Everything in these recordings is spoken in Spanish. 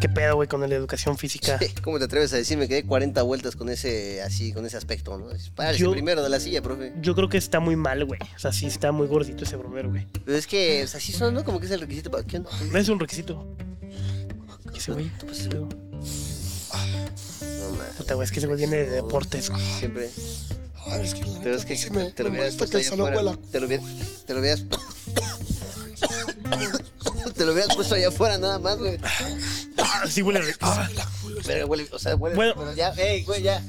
¿Qué pedo, güey, con la educación física? ¿Cómo te atreves a decir? Me quedé 40 vueltas con ese, así, con ese aspecto, ¿no? Párese Yo- primero de la silla, profe. Yo creo que está muy mal, güey. O sea, sí está muy gordito ese bromero, güey. Pero es que, o sea, así son, ¿no? Como que es el requisito para... ¿Qué onda? No es un requisito. Ese güey, ese güey. Puta, güey, es que ese güey viene de deportes, güey. siempre... Ay, es que la Pero es que sí me, te lo me hubieras puesto que allá afuera. Te lo hubieras... Te lo hubieras... te lo hubieras puesto allá afuera nada más, güey. Ah, sí huele rico. Pero huele, o sea, huele... Bueno. pero ya, ey, güey, ya.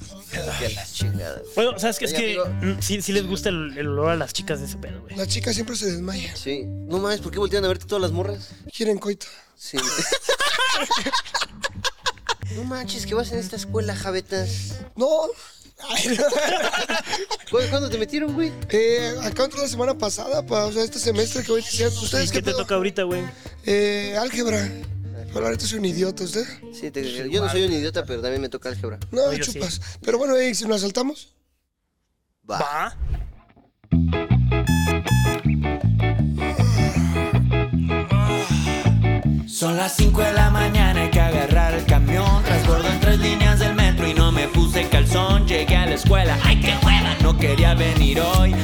Que la chingada. Bueno, ¿sabes qué? Es Oye, que amigo. mm, sí, sí les gusta el, el olor a las chicas de ese pedo, güey. La chica siempre se desmaya. Sí. No mames, ¿por qué voltean a verte todas las morras? Quieren coito. Sí. no manches, que vas en esta escuela, jabetas. No. Ay, ¿Cu- ¿Cuándo te metieron, güey? eh, acá entró la semana pasada, pa, o sea, este semestre que voy iniciando. ¿Y ¿Ustedes qué qué te pedo? toca ahorita, güey? Eh, álgebra. Pero ahorita soy un idiota, ¿usted? Sí, te- yo no soy un idiota, pero también me toca álgebra. No, No, yo sí. chupas. Pero bueno, eh, si nos asaltamos. Va. Va. Son las 5 de la mañana, hay que agarrar el camión. Transbordo en tres líneas del metro y no me puse calzón. Llegué a la escuela, ¡ay qué hueva! No quería venir hoy.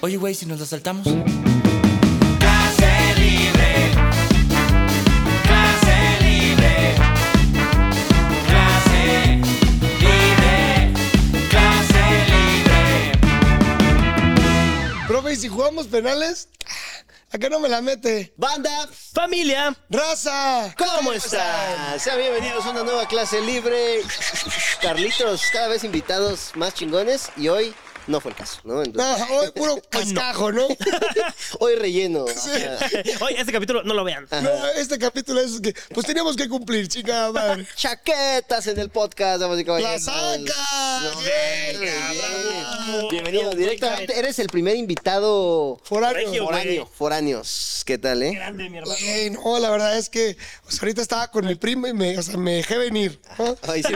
Oye, güey, si nos la saltamos. Clase libre. Profe, ¿y si jugamos penales? Acá no me la mete. Banda, Familia. ¡Raza! ¿cómo están? Sean bienvenidos a una nueva clase libre. Carlitos, cada vez invitados más chingones y hoy no fue el caso, ¿no? No, Entonces, hoy puro cascajo, ¿no? hoy relleno. Ajá. Oye, este capítulo no lo vean. No, este capítulo es que, pues teníamos que cumplir, chingada madre. Chaquetas en el podcast, damas y ¡La caballeros. saca! No, Bien, bien. Bienvenido directamente. Eres el primer invitado Foráneo. Regio. foráneo. Foráneos. ¿Qué tal, eh? Grande, mi hermano. Ey, no, la verdad es que o sea, ahorita estaba con mi primo y me, o sea, me dejé venir. ¿no? Ay, sí.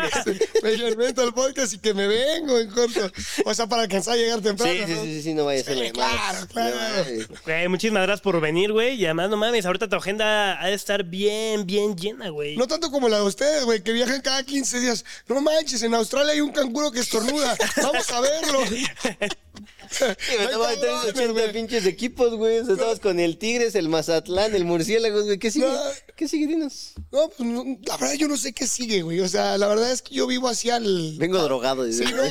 me dije, vente al podcast y que me vengo en corto. O sea, para alcanzar a llegar temprano. Sí, sí, ¿no? sí, sí, sí, no vaya a ser claro, claro. No, Güey, muchísimas gracias por venir, güey. Y además, no mames, ahorita tu agenda ha de estar bien, bien llena, güey. No tanto como la de ustedes, güey, que viajan cada 15 días. No manches, en Australia hay un canguro que estornuda. Vamos a verlo. Sí, me Ay, tomaba cabrón, 380 güey. pinches equipos, güey. O sea, estabas con el Tigres, el Mazatlán, el Murciélago, güey. ¿Qué sigue? No. ¿Qué sigue, dinos? No, pues no, la verdad yo no sé qué sigue, güey. O sea, la verdad es que yo vivo hacia el... Vengo drogado. dice. Sí, ¿no?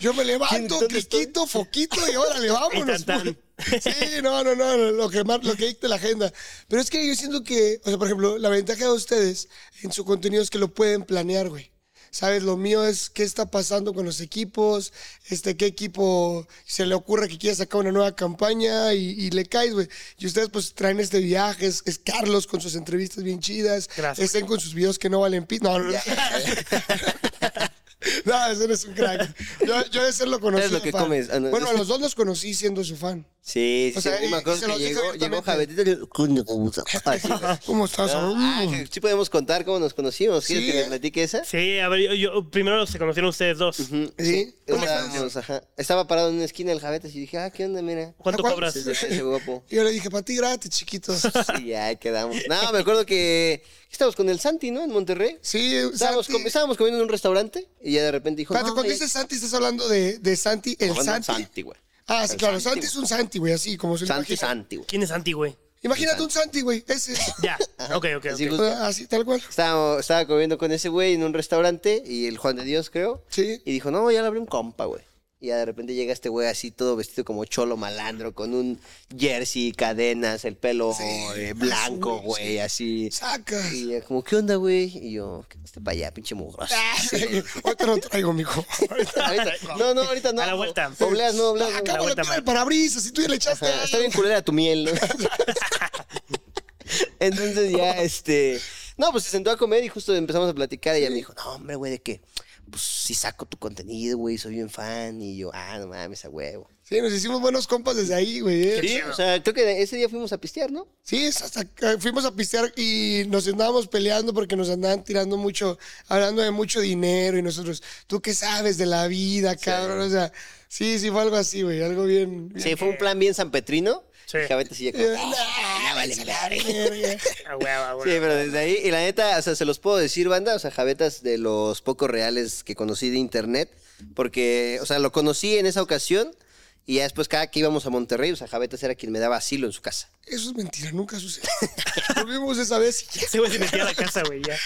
Yo me levanto, ¿Dónde estoy? quito, foquito y órale, vámonos. Y tan, tan. Sí, no, no, no, lo que, lo que dicte la agenda. Pero es que yo siento que, o sea, por ejemplo, la ventaja de ustedes en su contenido es que lo pueden planear, güey. ¿Sabes? Lo mío es qué está pasando con los equipos, este, qué equipo se le ocurre que quiere sacar una nueva campaña y, y le caes, güey. Y ustedes pues traen este viaje, es, es Carlos con sus entrevistas bien chidas, Gracias. estén con sus videos que no valen pit. No, no, no. Ese no es un crack. Yo, yo de serlo conocí. Es lo que fan. comes. Ah, no, bueno, a los dos los conocí siendo su fan. Sí, O sí, sea, sí, y- me acuerdo se que llegó, llegó Javetito y coño, ¿cómo estás? Ah, que sí podemos contar cómo nos conocimos. ¿Quieres Sí. que le platique esa? Sí, a ver, yo, yo- primero se conocieron ustedes dos. Sí. Estábamos, ajá. Estaba parado en una esquina del Javetas y dije, ah, ¿qué onda? Mira. ¿Cuánto ¿Cuál? cobras? Sí, sí, ese guapo. Y yo le dije, para ti gratis, chiquito. Sí, ya ahí quedamos. No, me acuerdo que estábamos con el Santi, ¿no? En Monterrey. Sí, Estábamos, Santi. com- estábamos comiendo en un restaurante y ya de repente dijo. Espérate, no, cuando ya- dices Santi, estás hablando de, de Santi, el Santi. Santi, güey. Ah, sí, El claro, Santi, Santi es un Santi, güey, así como se Santi. Santi, güey. ¿Quién es Santi, güey? Imagínate un Santi, güey, ese. Ya, ok, ok, Así ok. justo. Así, tal cual. Estaba, estaba comiendo con ese güey en un restaurante y el Juan de Dios, creo. Sí. Y dijo, no, ya le abrí un compa, güey. Y ya de repente llega este güey así todo vestido como cholo malandro, con un jersey, cadenas, el pelo Sí, eh, blanco, azul, güey, así. Sacas. Y como, ¿qué onda, güey? Y yo, ¿qué este para allá, pinche mugroso? Ahorita lo traigo, mijo. Ahorita- no, no, ahorita no. A la vuelta. Obleas, no, obleas. no. Acabo de vuelta, tirar el parabrisas y tú ya le echaste. Ajá, está bien culera tu miel, ¿no? Entonces ya, este... No, pues se sentó a comer y justo empezamos a platicar y ella me dijo, no, hombre, güey, ¿de qué? Pues si saco tu contenido, güey, soy bien fan. Y yo, ah, no mames, a huevo. Sí, nos hicimos buenos compas desde ahí, güey. eh. Sí, o sea, creo que ese día fuimos a pistear, ¿no? Sí, hasta fuimos a pistear y nos andábamos peleando porque nos andaban tirando mucho, hablando de mucho dinero y nosotros, ¿tú qué sabes de la vida, cabrón? O sea, sí, sí fue algo así, güey, algo bien. bien- Sí, fue un plan bien sanpetrino. Sí. Sí ya como, "Ah, "Nah, vale. Ah, huevo, ah, huevo. Sí, pero desde ahí, y la neta, o sea, se los puedo decir, banda, o sea, Javetas de los pocos reales que conocí de internet, porque, o sea, lo conocí en esa ocasión y ya después cada que íbamos a Monterrey, o sea, Javetas era quien me daba asilo en su casa. Eso es mentira, nunca sucedió. Volvimos esa vez y ya. Güey se a la casa, güey, ya.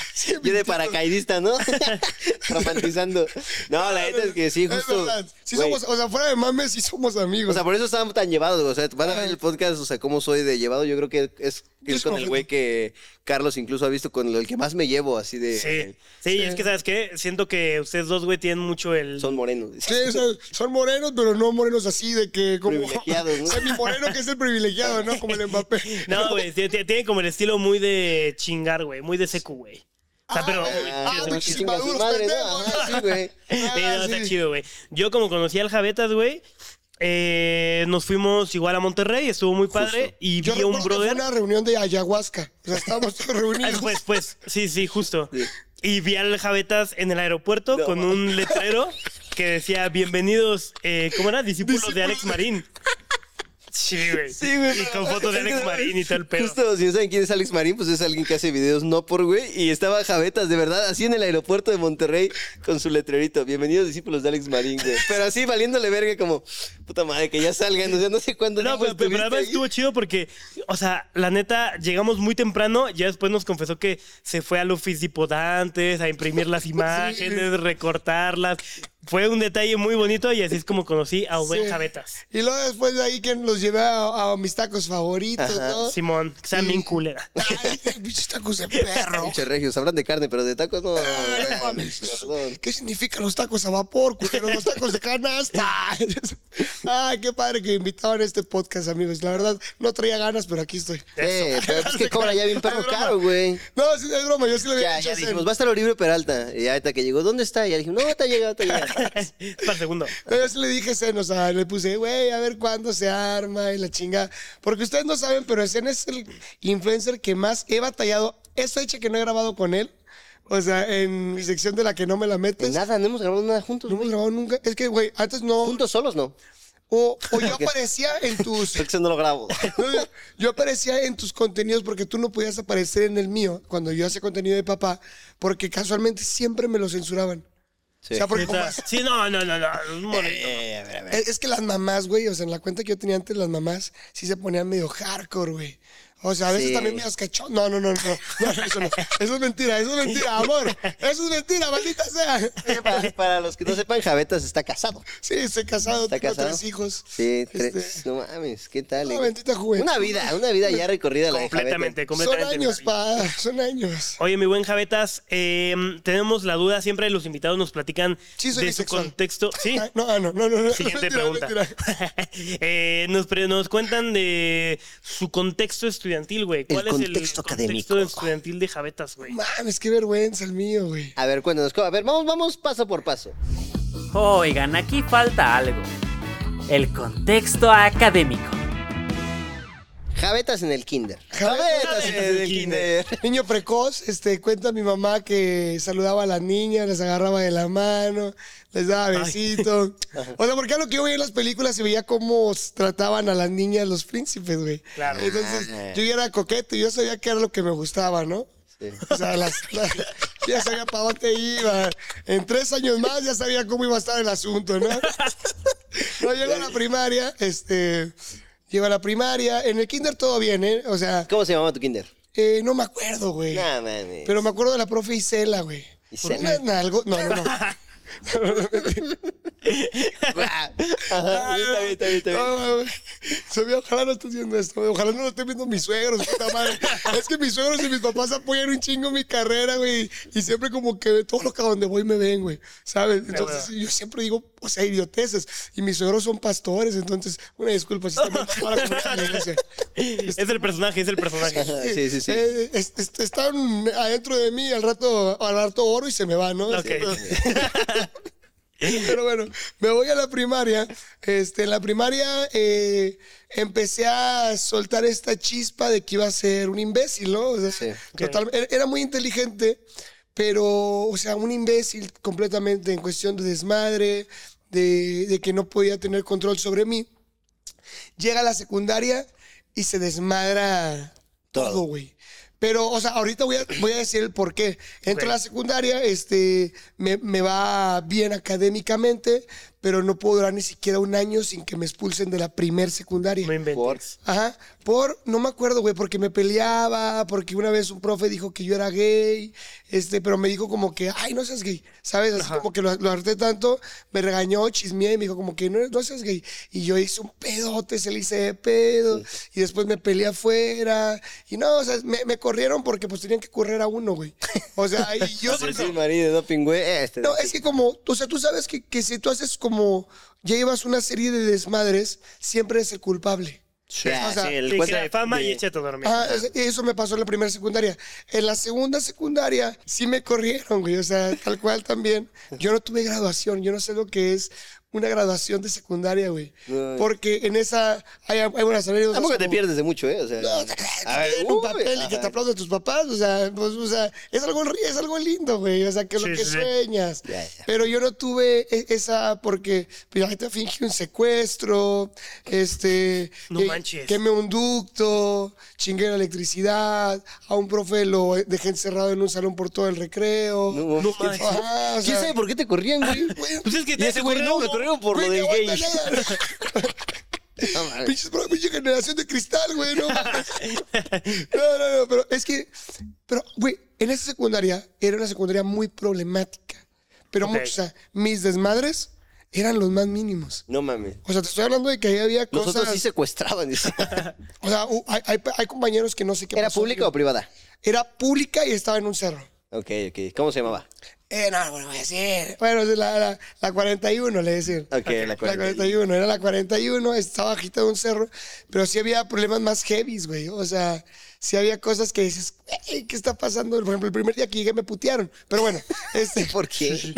Yo de paracaidista, ¿no? Romantizando. No, la neta es que sí, Es justo. verdad. Sí güey, somos, o sea, fuera de mames, sí somos amigos. O sea, por eso estábamos tan llevados, o sea, van a ver el podcast, o sea, cómo soy de llevado, yo creo que es, es con el güey que Carlos incluso ha visto con el que más me llevo, así de... Sí, sí, es que, ¿sabes qué? Siento que ustedes dos, güey, tienen mucho el... Son morenos. Sí, o sea, son morenos, pero no morenos así de que como Privilegiados, ¿no? Semi moreno que es el privilegiado, ¿no? Como el Mbappé. No, güey, tiene, como el estilo muy de chingar, güey, muy de seco, güey. O sea, pero... Ah, Ah, madre, ¿no? Ajá, sí, güey. Sí, no, Ah, está sí. chido, güey. Yo como conocí al Javetas, güey, eh, nos fuimos igual a Monterrey, estuvo muy padre y Yo vi a un que fue brother... una reunión de ayahuasca. O sea, estábamos todos Ah, reunidos. Pues, pues, sí, sí, justo. Sí. Y vi al Javetas en el aeropuerto No, con mames. un letrero que decía, bienvenidos, eh, ¿cómo era? Discípulos de Alex Marín. Sí, güey. Sí, güey. Y con fotos de Alex Marín y todo el pedo. Justo, si no saben quién es Alex Marín, pues es alguien que hace videos no por güey. Y estaba Javetas, de verdad, así en el aeropuerto de Monterrey con su letrerito. Bienvenidos discípulos de Alex Marín, güey. Pero así valiéndole verga como, puta madre, que ya salgan. O sea, no sé cuándo. No, pero, pero además estuvo chido porque, o sea, la neta, llegamos muy temprano, ya después nos confesó que se fue al Office Depot antes a imprimir las imágenes, recortarlas. Fue un detalle muy bonito y así es como conocí a Buen Sí. Javetas. Y luego después de ahí que los llevé a, a mis tacos favoritos, Ajá. ¿no? Simón, que sean Sí. bien culera. Ay, pinches tacos de perro. Pinches regios, hablan de carne, pero de tacos no. Ay, no mames. Perdón. ¿Qué significan los tacos a vapor, culero? Los tacos de canasta. Ay, qué padre que me invitaban a este podcast, amigos. La verdad, no traía ganas, pero aquí estoy. Eh, pero es que cobra ya bien perro caro, güey. No, sí, es broma, yo sí le había Ya, dicho ya dijimos, va a estar Oliver Peralta. Y ahorita que llegó, ¿dónde está? Y ya dijimos, no, está llegado, está llegado. Para el segundo. No, yo sí le dije a Zen, o sea, le puse, güey, a ver cuándo se arma y la chinga. Porque ustedes no saben, pero Zen es el influencer que más he batallado. Es fecha que no he grabado con él. O sea, en mi sección de la que no me la metes. Nada, no hemos grabado nada juntos, No hemos grabado nunca. Es que, güey, antes no. Juntos solos, no. O, o yo aparecía en tus. Porque no lo grabo. Yo aparecía en tus contenidos porque tú no podías aparecer en el mío cuando yo hacía contenido de papá, porque casualmente siempre me lo censuraban. Sí. O sea, porque como- Neta. Sí, no, no, no, no. un. Eh, a ver, a ver. es, es que las mamás, güey, o sea, en la cuenta que yo tenía antes, las mamás sí se ponían medio hardcore, güey. O sea, a veces Sí. también me cachón. No, no, no, no, no, no, eso no. Eso es mentira, eso es mentira, amor. Eso es mentira, maldita sea. Para, para los que no sepan, Javetas está casado. Sí, estoy casado, ¿Está tengo casado? tres hijos. Sí, tres. Este, No mames, ¿qué tal? No, eh? bendita juventud. Una vida, una vida ya recorrida la de Completamente. Son completamente. años, pa, son años. Oye, mi buen Javetas, eh, tenemos la duda, siempre los invitados nos platican Sí, soy de su contexto. Sí. Ay, no, ah, no, no, no, no. Siguiente Mentira, pregunta. mentira. Eh, nos, nos cuentan de su contexto estudiantil, güey. ¿Cuál El es el contexto contexto académico. estudiantil de Javetas, güey? Mames, qué vergüenza el mío, güey. A ver, cuéntanos. A ver, vamos, vamos paso por paso. Oigan, aquí falta algo. El contexto académico. Javetas en el kinder. Javetas en el kinder. Niño precoz, este, cuenta mi mamá que saludaba a las niñas, les agarraba de la mano, les daba besitos. O sea, porque a lo que yo veía en las películas se veía cómo trataban a las niñas los príncipes, güey. Claro. Entonces, Ah. yo ya era coqueto y yo sabía que era lo que me gustaba, ¿no? Sí. O sea, las, las- ya sabía para dónde iba. En tres años más ya sabía cómo iba a estar el asunto, ¿no? No, llego a la primaria, este... Llego a la primaria, en el kinder todo bien, ¿eh? O sea, ¿Cómo se llamaba tu kinder? eh, no me acuerdo, güey. Mames. Pero me acuerdo de la profe Isela, güey. ¿Isela? Algo- No, no, no. Ajá, está bien, está bien, está bien. No, güey. Se ve, ojalá no esté haciendo esto. güey. Ojalá no lo esté viendo mis suegros, puta madre. Es que mis suegros y mis papás apoyan un chingo mi carrera, güey. Y siempre como que todo lo que a donde voy me ven, güey. ¿Sabes? Entonces yo siempre digo, o sea, idioteces. Y mis suegros son pastores, entonces, una disculpa si están para la iglesia. Es el personaje, es el personaje. Sí, sí, sí. Eh, es- es- están adentro de mí al rato, al rato oro y se me van, ¿no? Ok. Pero- bueno, me voy a la primaria. Este, en la primaria eh, empecé a soltar esta chispa de que iba a ser un imbécil, ¿no? O sea, Sí. total- era- era muy inteligente, pero, o sea, un imbécil completamente en cuestión de desmadre, de, de que no podía tener control sobre mí. Llega a la secundaria y se desmadra todo, güey. Pero, o sea, ahorita voy a, voy a decir el por qué. Entro Ok. a la secundaria, este, me, me va bien académicamente, pero no puedo durar ni siquiera un año sin que me expulsen de la primer secundaria. No inventes. Ajá, por, no me acuerdo, güey, porque me peleaba, porque una vez un profe dijo que yo era gay, este, pero me dijo como que, ay, no seas gay, ¿sabes? Así como que lo, lo harté tanto, me regañó, chismeé y me dijo como que no, no seas gay. Y yo hice un pedote, se le hice de pedo, y después me peleé afuera, y no, o sea, me, me corrieron porque pues tenían que correr a uno, güey. O sea, y yo... Sí, sí, marido de doping, güey. Este, No, es que como, o sea, tú sabes que, que si tú haces como, ya llevas una serie de desmadres, siempre es el culpable. Ya, o sea, sí, el Sí, cuenta de fama de- y échate a dormir. Ah, es- eso me pasó en la primera secundaria. En la segunda secundaria sí me corrieron, güey. O sea, tal cual también. Yo no tuve graduación. Yo no sé lo que es una graduación de secundaria, güey. Porque en esa hay, hay buenas anécdotas. Tampoco te pierdes de mucho, ¿eh? O sea, No, a ver, en un uy, papel y que ajá. te aplauden tus papás, o sea, pues, o sea, es algo, es algo lindo, güey, o sea, que es lo Sí, que sí, sueñas. Ya, ya. Pero yo no tuve e- esa porque pues, la gente fingí un secuestro, este, No que- manches. quemé un ducto, chingué la electricidad, a un profe lo dejé encerrado en un salón por todo el recreo. No, No ¿qué- manches. Ajá, o ¿Quién sea, sabe por qué te corrían, güey? Pues es que te ese güey no, por lo del gay. No, pinche generación de cristal, güey, no. No, no, no, pero es que, pero, güey, en esa secundaria era una secundaria muy problemática. Pero Ok. mucho, o sea, mis desmadres eran los más mínimos. No mames. O sea, te estoy hablando de que ahí había cosas. Nosotros sí secuestraban. dice. O sea, hay, hay- hay compañeros que no sé qué ¿Era pasó. pública o privada? Era pública y estaba en un cerro. Ok, ok. ¿Cómo se llamaba? Eh, no, bueno, voy a decir. Bueno, la, la, la 41, le decían. Ok, la La 40. 41, era la 41, estaba bajita de un cerro, pero sí había problemas más heavies, güey. O sea, sí había cosas que dices, "Ey, ¿qué está pasando? Por ejemplo, el primer día que llegué me putearon. Pero bueno, este. ¿Por qué?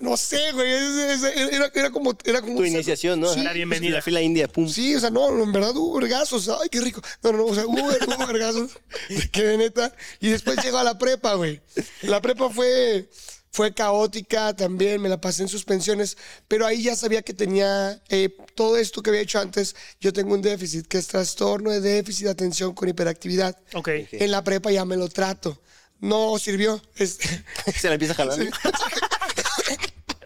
No sé, güey. es- es- Era, era como. Era como Tu un iniciación, ¿no? Sí, La bienvenida. La fila india, pum. Sí, o sea, no, en verdad hubo vergazos. Ay, qué rico. No, no, no, o sea, hubo, hubo vergazos. Que de neta. Y después llegó a la prepa, güey. La prepa fue, fue caótica también, me la pasé en suspensiones, pero ahí ya sabía que tenía eh, todo esto que había hecho antes. Yo tengo un déficit, que es trastorno de déficit de atención con hiperactividad. Ok. En la prepa ya me lo trato. No sirvió. Se la empieza a jalar.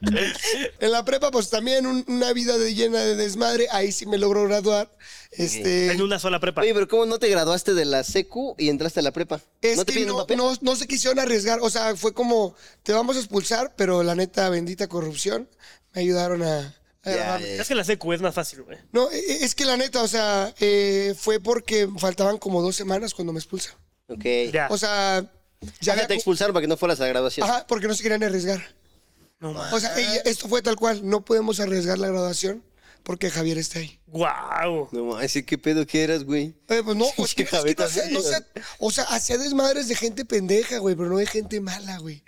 en la prepa, pues también un- una vida de, llena de desmadre. Ahí sí me logró graduar. Este, En una sola prepa. Oye, pero ¿cómo no te graduaste de la secu y entraste a la prepa? Es ¿No te que piden un no, papel? no, no se quisieron arriesgar. O sea, fue como, te vamos a expulsar, pero la neta, bendita corrupción, me ayudaron a... a Ya, graduarme. ya. Es que la secu es más fácil, güey. No, e- e- es que la neta, o sea, eh, fue porque faltaban como dos semanas cuando me expulsan. Ok. Ya. O sea, Ya ya había te cu- expulsaron para que no fueras a la graduación. Ajá, porque no se querían arriesgar. No mames. O sea, ella- esto fue tal cual, no podemos arriesgar la graduación porque Javier está ahí. Guau. No mames, ¿sí ¿qué pedo que eras, güey? Eh, pues no, pues, es que no sé, no sé, o sea, hacía desmadres de gente pendeja, güey, pero no de gente mala, güey.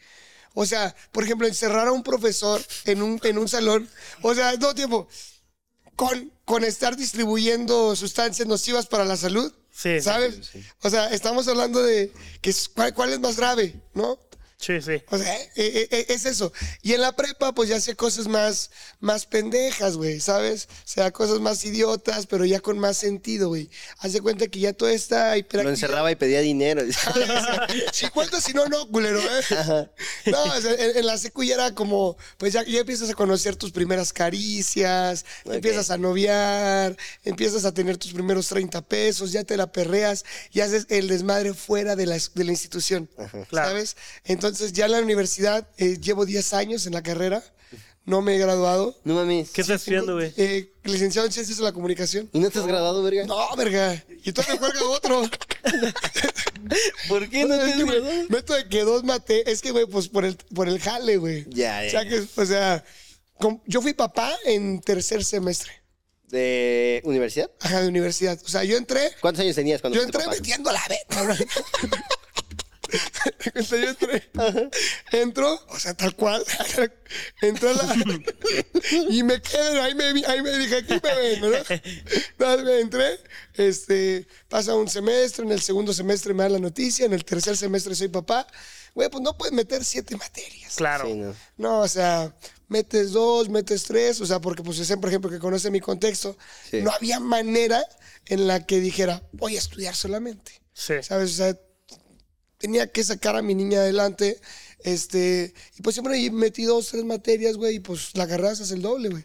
O sea, por ejemplo, encerrar a un profesor en un, en un salón, o sea, todo tiempo, con, con estar distribuyendo sustancias nocivas para la salud, Sí, ¿sabes? O sea, estamos hablando de que es- cuál, cuál es más grave, ¿no? Sí, sí. O sea, eh, eh, eh, es eso. Y en la prepa, pues ya hacía cosas más, más pendejas, güey, ¿sabes? O sea, cosas más idiotas, pero ya con más sentido, güey. Haz de cuenta que ya toda esta Lo encerraba y pedía dinero. Si cuentas, si no, no, culero, ¿eh? No, o sea, en, en la secu ya era como, pues ya, ya empiezas a conocer tus primeras caricias, empiezas a noviar, empiezas a tener tus primeros 30 pesos, ya te la perreas y haces el desmadre fuera de la, de la institución, Claro. ¿sabes? Entonces ya en la universidad eh, llevo 10 años en la carrera, no me he graduado. No mames. ¿Qué estás estudiando, güey? Eh, licenciado en Ciencias de la Comunicación. ¿Y no te has graduado, verga? No, verga. Y todavía me cuelga otro. ¿Por qué no te has graduado? Meto de que dos maté. Es que, güey, pues por el, por el jale, güey. Ya, ya, O sea, que, o sea yo fui papá en tercer semestre. ¿De universidad? Ajá, de universidad. O sea, yo entré. ¿Cuántos años tenías cuando Yo entré papá? metiendo la vez. Yo entré. Entró, o sea, tal cual. Entró la. y me quedé, ahí me, ahí me dije, aquí me ven, ¿no? Entonces me entré, este, pasa un semestre, en el segundo semestre me dan la noticia, en el tercer semestre soy papá. Güey, pues no puedes meter siete materias. Claro. Sí, no. No, o sea, metes dos, metes tres, o sea, porque pues ese, por ejemplo, que conoce mi contexto, Sí. no había manera en la que dijera, voy a estudiar solamente. Sí. ¿Sabes? O sea, tenía que sacar a mi niña adelante. Este, y pues siempre metí dos, tres materias, güey, y pues la se hace el doble, güey.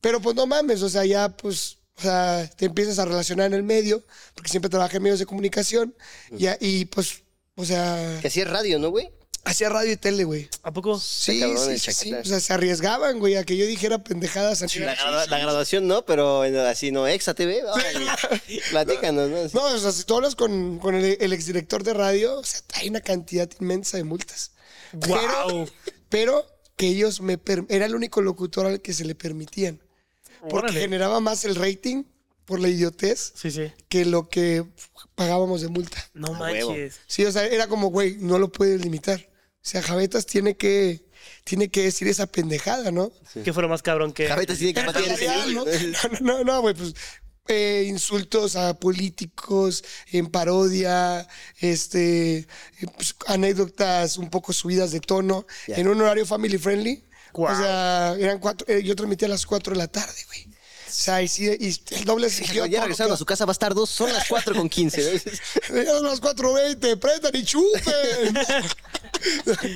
Pero pues no mames, o sea, ya pues, o sea, te empiezas a relacionar en el medio, porque siempre trabajé en medios de comunicación, ya, y pues, o sea, Que así es radio, ¿no, güey? Hacía radio y tele, güey. ¿A poco? Sí, sí, sí. O sea, se arriesgaban, güey, a que yo dijera pendejadas. La, gradu- la graduación no, pero así no, Exa TV. Platícanos, ¿no? No, o sea, si tú hablas con, con el, el exdirector de radio, o sea, hay una cantidad inmensa de multas. ¡Guau! Pero, pero que ellos me... per- era el único locutor al que se le permitían. Porque Órale. generaba más el rating por la idiotez Sí, sí. que lo que pagábamos de multa. No manches. Sí, o sea, era como, güey, no lo puedes limitar. O sea, Javetas tiene que, tiene que decir esa pendejada, ¿no? ¿Qué fue lo más cabrón que.? Javetas tiene que ese Real, ¿no? No, no, no, güey, pues eh, insultos a políticos, en parodia, este, pues, anécdotas un poco subidas de tono, en un horario family friendly. Guau. O sea, eran cuatro, eh, yo transmitía a las 4 de la tarde, güey. O sea, y, y el doble se ya regresaron a su casa, bastardos, son las 4 con 15. ¿no? Son las 4.20, prendan y chupen.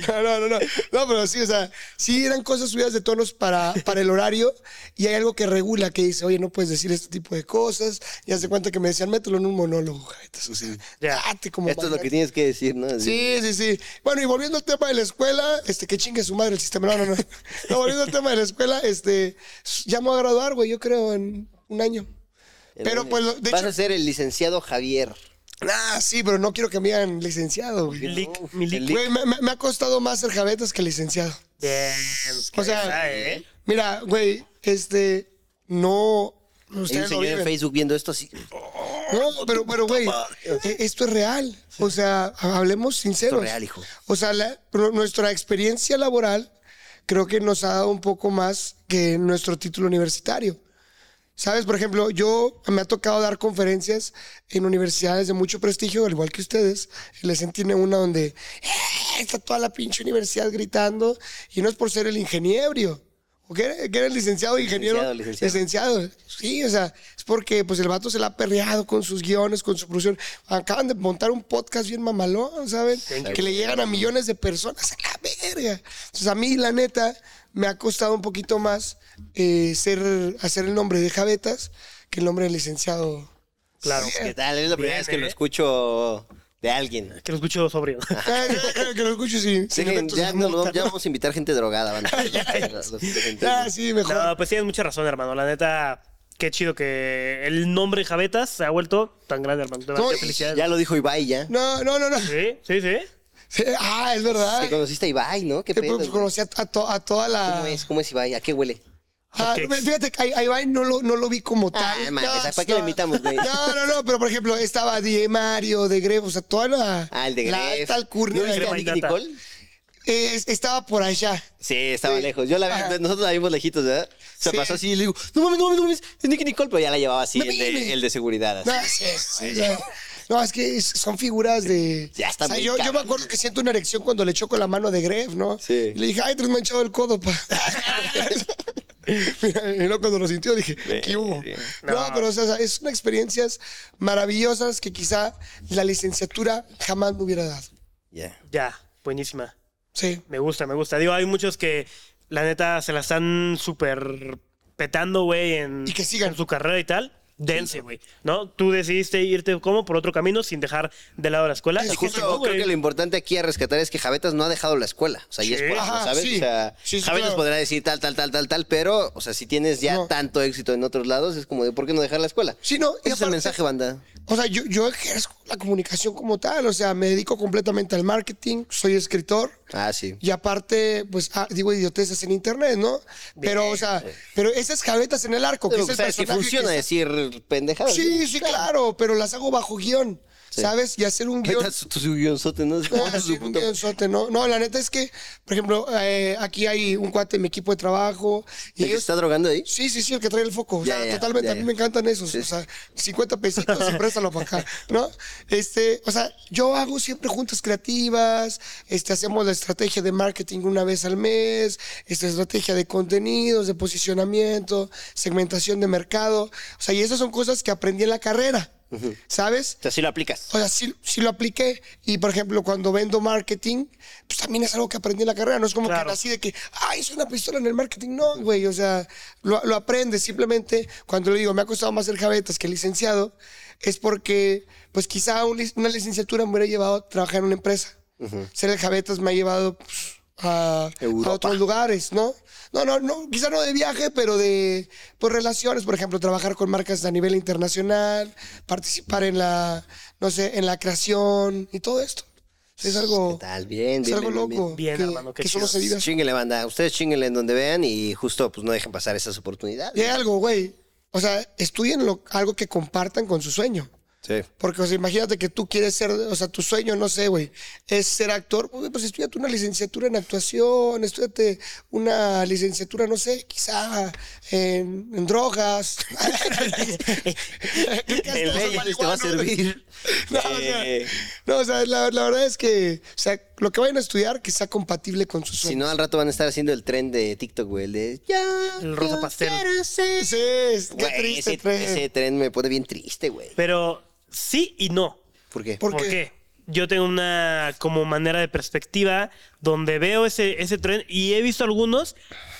No, no, no, no. No, pero sí, o sea, sí eran cosas subidas de tonos para, para el horario y hay algo que regula que dice, oye, no puedes decir este tipo de cosas. Y hace cuenta que me decían, mételo en un monólogo, Javetas. O sea, Ya. date como Esto es lo que tienes que decir, ¿no? Sí, sí, sí. Bueno, y volviendo al tema de la escuela, este, que chingue su madre el sistema. No, no, no. No, volviendo al tema de la escuela, este, ya me voy a graduar, güey, yo creo, en un año. Pero, pues, lo- de Vas hecho- a ser el licenciado Javier. Ah, sí, pero no quiero que me digan licenciado, güey. Lic, mi. Güey, me, me- me ha costado más ser javetas que licenciado. Bien. O sea, ¿eh? mira, güey, este, no... Hay un Ustedes lo señor en. Facebook viendo esto así. No, pero, pero, güey, eh, esto es real. O sea, hablemos sinceros. Esto es real, hijo. O sea, la- nuestra experiencia laboral creo que nos ha dado un poco más que nuestro título universitario. ¿Sabes? Por ejemplo, yo me ha tocado dar conferencias en universidades de mucho prestigio, al igual que ustedes. Les tiene una donde "Eh, está toda la pinche universidad gritando y no es por ser el ingeniero. ¿O que era, que era el licenciado ingeniero? Licenciado, licenciado. Sí, o sea, es porque pues el vato se la ha perreado con sus guiones, con su producción. Acaban de montar un podcast bien mamalón, ¿saben? Que le llegan a millones de personas a la verga. Entonces a mí, la neta, me ha costado un poquito más eh, ser, hacer el nombre de Javetas que el nombre del licenciado. Claro. ¿Qué tal? Es la primera Bien, vez que lo ¿eh? escucho de alguien. Que lo escucho sobrio. que lo escucho sin, sin Dejen- efectos ya, no, ya vamos a invitar gente drogada, banda. Ah, sí, mejor. No, pues tienes mucha razón, hermano. La neta, qué chido que el nombre Javetas se ha vuelto tan grande, hermano. No, qué felicidades. Ya lo dijo Ibai, ya. No, no, no, no. Sí, sí, sí. Sí, Ah, es verdad. Te conociste a Ibai, ¿no? ¿Qué Que, pedo? pues, güey? conocí a, a to- a toda la. ¿Cómo es? ¿Cómo es Ibai? ¿A qué huele? Ah, fíjate que a- a Ibai no lo, no lo vi como tal. Ah, mames, No, ¿para qué lo invitamos, güey? No, no, no, pero por ejemplo, estaba Die Mario, de Gref, o sea, toda la. Ah, el de La Gref. alta alcurnia. ¿No viste a Crema Nicky innata. Nicole? Eh, estaba por allá. Sí, estaba Sí. lejos. Yo la vi- nosotros la vimos lejitos, ¿verdad? Se Sí. pasó así y le digo, no mames, no mames, no mames, es Nicky Nicole, pero ya la llevaba así, No el de, el de seguridad. así. No, sí, sí, no, es que es- son figuras de. Ya está o sea, yo, yo me acuerdo que siento una erección cuando le choco la mano de Gref, ¿no? Sí. Y le dije, ay, te has manchado el codo, pa. Mira, y luego cuando lo sintió dije, ¿qué hubo? No, No. pero o sea, es una experiencias maravillosas que quizá la licenciatura jamás me hubiera dado. Ya. Ya, buenísima. Sí. Me gusta, me gusta. Digo, hay muchos que la neta se la están súper petando, güey, en, Y que sigan. en su carrera y tal. Dense, güey. ¿No? Tú decidiste irte como por otro camino sin dejar de lado la escuela. Es Y justo creo que lo importante aquí a rescatar es que Javetas no ha dejado la escuela. O sea, y es por eso, ¿sabes? sí. O sea, Sí, sí, Javetas claro. podrá decir tal, tal, tal, tal, tal, pero, o sea, si tienes ya No. tanto éxito en otros lados, es como de, ¿por qué no dejar la escuela? Sí, no, Ese es el mensaje, banda. O sea, yo, yo ejerzo la comunicación como tal, o sea, me dedico completamente al marketing, soy escritor. Ah, sí. Y aparte, pues ah, digo idioteces en internet, ¿no? Pero, o sea, pero esas javetas en el arco, que Pero es el sabes que funciona está- decir pendejadas. Sí, sí, claro, pero las hago bajo guion. ¿Sabes? Y hacer un guion. Su guionzote, ¿no? Ah, sí, un guionzote, ¿no? No, la neta es que, por ejemplo, eh, aquí hay un cuate en mi equipo de trabajo. Y ¿El que está drogando ahí? Sí, sí, sí, el que trae el foco. O sea, ya, totalmente. ya, a mí me encantan esos. Sí. O sea, 50 pesitos y préstalo para acá, ¿no? Este, o sea, yo hago siempre juntas creativas, este, hacemos la estrategia de marketing una vez al mes, esta estrategia de contenidos, de posicionamiento, segmentación de mercado. O sea, y esas son cosas que aprendí en la carrera, ¿sabes? O sea, sí lo aplicas. O sea, sí, sí lo apliqué. Y, por ejemplo, cuando vendo marketing, pues también es algo que aprendí en la carrera. No es como Claro. que nací de que, ay, es una pistola en el marketing. No, güey. O sea, lo, lo aprendes. Simplemente, cuando le digo, me ha costado más ser javetas que licenciado, es porque, pues quizá una licenciatura me hubiera llevado a trabajar en una empresa. Ser el javetas me ha llevado pues, a, otros lugares, ¿no? No, no, no, quizá no de viaje, pero de pues, relaciones, por ejemplo, trabajar con marcas a nivel internacional, participar en la, no sé, en la creación y todo esto. Es algo, ¿Qué tal? Bien, es bien, algo bien, loco. Bien, que, hermano, qué que solo chido. se. Chinguenle, banda. Ustedes chinguenle en donde vean y justo pues no dejen pasar esas oportunidades. Y hay algo, güey. O sea, estudien lo- algo que compartan con su sueño. Sí. Porque, o sea, imagínate que tú quieres ser, o sea, tu sueño, no sé, güey, es ser actor. Pues, pues estudiate una licenciatura en actuación, estudiate una licenciatura, no sé, quizá en, en drogas. El leyes te va a servir. No, o sea, Eh, no, o sea, la, la verdad es que, o sea, lo que vayan a estudiar, que sea compatible con su si sueño. no, al rato van a estar haciendo el tren de TikTok, güey. El de. Ya. El rosa pastel. ser". Sí, es- qué Güey, triste, ese, tren. ese tren me pone bien triste, güey. Pero sí y no. ¿Por qué? ¿Por ¿Por, qué? qué? Yo tengo una como manera de perspectiva donde veo ese, ese tren y he visto algunos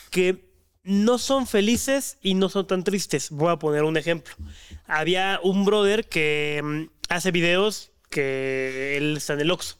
que no son felices y no son tan tristes. Voy a poner un ejemplo. Había un brother que mm, hace videos que él está en el Oxxo.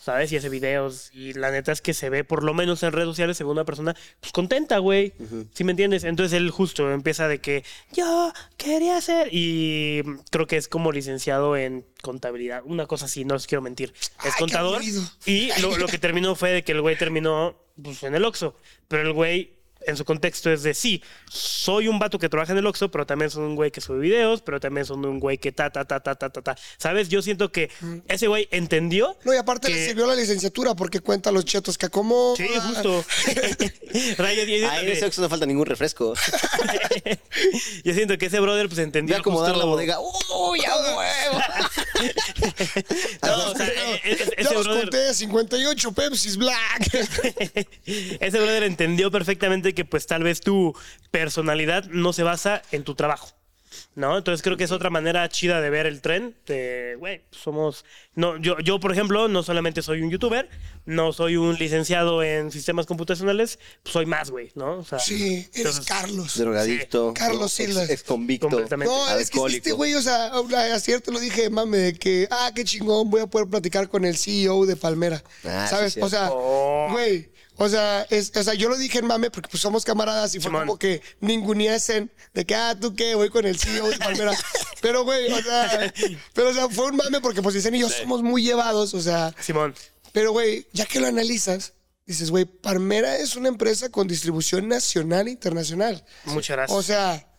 ¿Sabes? Y hace videos. Y la neta es que se ve, por lo menos en redes sociales, se ve una persona pues, contenta, güey. ¿Sí me entiendes? Entonces él justo empieza de que yo quería ser. Y creo que es como licenciado en contabilidad. Una cosa así, no les quiero mentir. Es Ay, contador. Y lo, lo que terminó fue de que el güey terminó pues, en el Oxxo. Pero el güey, en su contexto, es de sí, soy un vato que trabaja en el Oxxo, pero también soy un güey que sube videos, pero también soy un güey que ta, ta, ta, ta, ta, ta, ta. ¿Sabes? Yo siento que ese güey entendió. No, y aparte le que- sirvió la licenciatura porque cuenta los chetos que acomoda. Sí, justo. Rayo, yo, siento Ah, en ese Oxxo no falta ningún refresco. yo siento que ese brother pues entendió. Voy a acomodar justo- la bodega. ¡Uy, a huevo! No, o sea, e- e- Ya ese los brother. conté, 58 Pepsis Black. Ese brother entendió perfectamente que pues tal vez tu personalidad no se basa en tu trabajo. ¿No? Entonces creo que es otra manera chida de ver el tren. De, güey, somos. No, yo, yo, por ejemplo, no solamente soy un youtuber, no soy un licenciado en sistemas computacionales, pues soy más, güey, ¿no? O sea, Sí, eres entonces, Carlos. Drogadicto. Carlos Silva. Ex, convicto. Completamente. No, es que este güey, o sea, ayer te lo dije, mame, de que, ah, qué chingón, voy a poder platicar con el CEO de Palmera. Ah, ¿Sabes? sí. o sea, güey, o sea, es, o sea, yo lo dije en mame porque pues somos camaradas y fue Simón. como que ninguniesen de que, ah, ¿tú qué? Voy con el CEO de Palmera. pero, güey, o sea, pero, o sea, fue un mame porque pues dicen y yo somos muy llevados, o sea, Simón. pero, güey, ya que lo analizas, dices, güey, Palmera es una empresa con distribución nacional e internacional. Muchas gracias. O sea,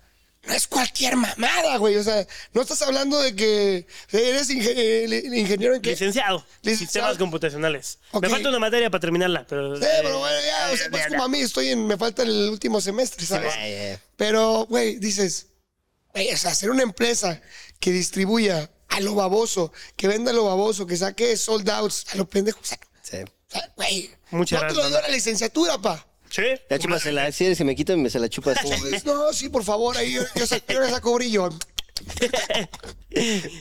no es cualquier mamada, güey. O sea, no estás hablando de que eres eh, ingeniero en qué. Licenciado. Licenciado. Sistemas computacionales. Me falta una materia para terminarla, pero. Sí, pero bueno, ya, o sea, eh, pues como a mí, estoy en, me falta el último semestre, ¿sabes? Pero, güey, dices, güey, o sea, hacer una empresa que distribuya a lo baboso, que venda a lo baboso, que saque sold outs a lo pendejo, o sea, Sí. o sea, güey, Muchas no te lo gracias, dio la licenciatura, pa. Sí. Ya chúpasela. Si eres, se me quita, me se la chupas. No, sí, por favor, ahí yo, yo, sa- yo le saco brillo.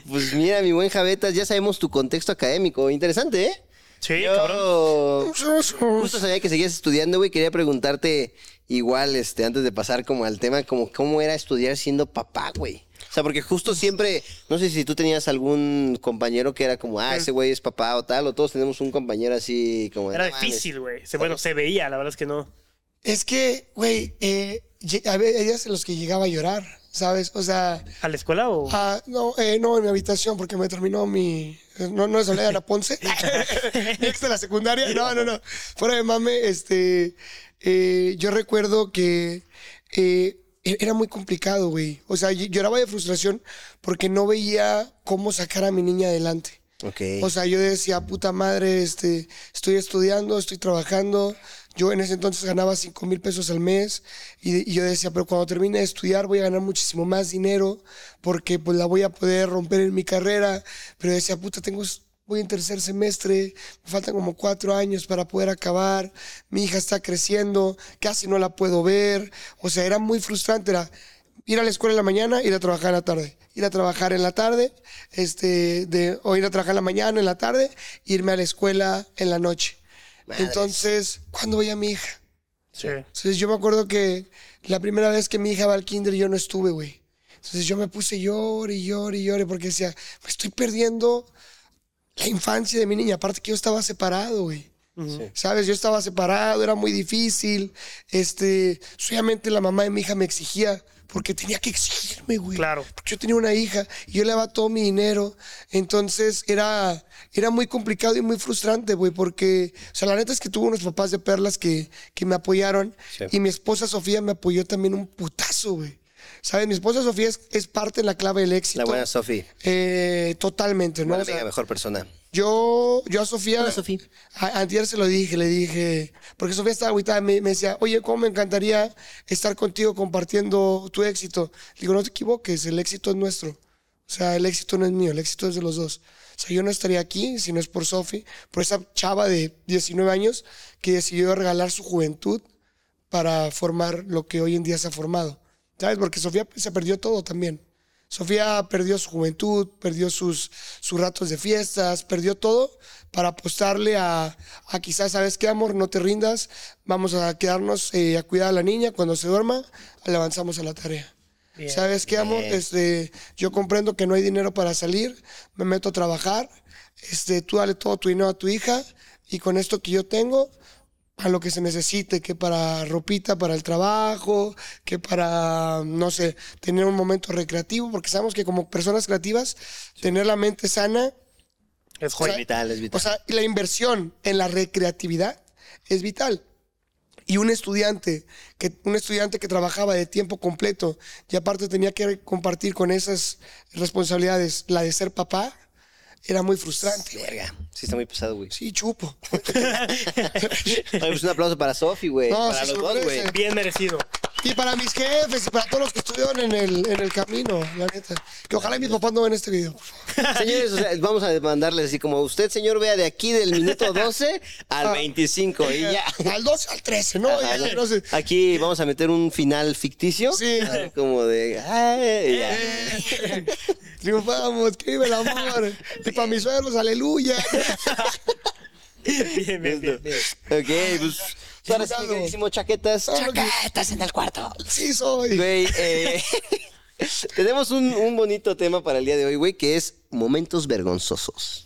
Pues mira, mi buen Javetas, ya sabemos tu contexto académico. Interesante, ¿eh? Sí, cabrón. Yo justo sabía que seguías estudiando, güey. Quería preguntarte igual, este, antes de pasar como al tema, como cómo era estudiar siendo papá, güey. O sea, porque justo siempre, no sé si tú tenías algún compañero que era como, ah, ese güey es papá o tal, o todos tenemos un compañero así como... de, Era difícil, güey. Se- Bueno, se veía, la verdad es que no. Es que, güey, eh, a en los que llegaba a llorar, ¿sabes? O sea, ¿A la escuela o.? ah, no, eh, no en mi habitación porque me terminó mi. No, no es Soledad Ana Ponce. de la secundaria. No, no, no. Fuera de mame, este. eh, yo recuerdo que. eh, e- era muy complicado, güey. O sea, ll- lloraba de frustración porque no veía cómo sacar a mi niña adelante. Ok. O sea, yo decía, puta madre, este, estoy estudiando, estoy trabajando. Yo en ese entonces ganaba 5 mil pesos al mes y, yo decía, pero cuando termine de estudiar voy a ganar muchísimo más dinero porque pues la voy a poder romper en mi carrera. Pero decía, puta, tengo, voy en tercer semestre, me faltan como cuatro años para poder acabar. Mi hija está creciendo, casi no la puedo ver. O sea, era muy frustrante. Ir a la escuela en la mañana, ir a trabajar en la tarde. Ir a trabajar en la tarde, este, de, o ir a trabajar en la mañana, en la tarde, irme a la escuela en la noche. Entonces, ¿cuándo voy a mi hija? Sí. Entonces yo me acuerdo que la primera vez que mi hija va al kinder yo no estuve, güey. Entonces yo me puse llore y llore y llore porque decía, me estoy perdiendo la infancia de mi niña. Aparte que yo estaba separado, güey. ¿Sabes? Yo estaba separado, era muy difícil. Este, obviamente la mamá de mi hija me exigía porque tenía que exigirme, güey. Claro. Porque yo tenía una hija y yo le daba todo mi dinero. Entonces era, era muy complicado y muy frustrante, güey, porque, o sea, la neta es que tuve unos papás de perlas que, que me apoyaron Sí. y mi esposa Sofía me apoyó también un putazo, güey. ¿Sabes? Mi esposa Sofía es, es parte de la clave del éxito. La buena Sofi. Eh, totalmente, ¿no? Buena O sea, amiga, mejor persona. Yo, yo a Sofía. Hola, Sofía. a- Antier se lo dije, le dije. Porque Sofía estaba agüitada, me, me decía, oye, ¿cómo me encantaría estar contigo compartiendo tu éxito? Le digo, no te equivoques, el éxito es nuestro. O sea, el éxito no es mío, el éxito es de los dos. O sea, yo no estaría aquí si no es por Sofi, por esa chava de 19 años que decidió regalar su juventud para formar lo que hoy en día se ha formado. ¿Sabes? Porque Sofía se perdió todo también. Sofía perdió su juventud, perdió sus, sus ratos de fiestas, perdió todo para apostarle a, a quizás, ¿sabes qué, amor? No te rindas, vamos a quedarnos eh, a cuidar a la niña, cuando se duerma, le avanzamos a la tarea. ¿Sabes qué, amor? Bien. Este, yo comprendo que no hay dinero para salir, me meto a trabajar, este, tú dale todo tu dinero a tu hija y con esto que yo tengo, a lo que se necesite, que para ropita para el trabajo, que para, no sé, tener un momento recreativo, porque sabemos que como personas creativas, tener la mente sana, Es o joya. sea, vital, es vital. O sea, y la inversión en la recreatividad es vital. Y un estudiante, que, un estudiante que trabajaba de tiempo completo y aparte tenía que compartir con esas responsabilidades la de ser papá, era muy frustrante. Verga. Sí, está muy pesado, güey. Sí, chupo. Oye, pues un aplauso para Sofi, güey. No, para sí los dos, güey. Bien merecido. Y para mis jefes y para todos los que estuvieron en el, en el camino, la neta. Que ojalá mis papás no ven este video. por favor. Señores, o sea, vamos a mandarles así como usted, señor, vea de aquí del minuto 12 al Ah. 25 y ya. Al 12, al 13, ¿no? Ajá, Ya, no sé. Aquí vamos a meter un final ficticio. Sí. Así Como de. Ay, ya. Triunfamos, que vive el amor. Y para mis suegros, aleluya. Bien, bien, bien. bien. Ok, pues. Ahora sí, Chingado. queridísimo, chaquetas. Chaquetas en el cuarto. Sí soy. Güey, eh, tenemos un, un bonito tema para el día de hoy, güey, que es momentos vergonzosos.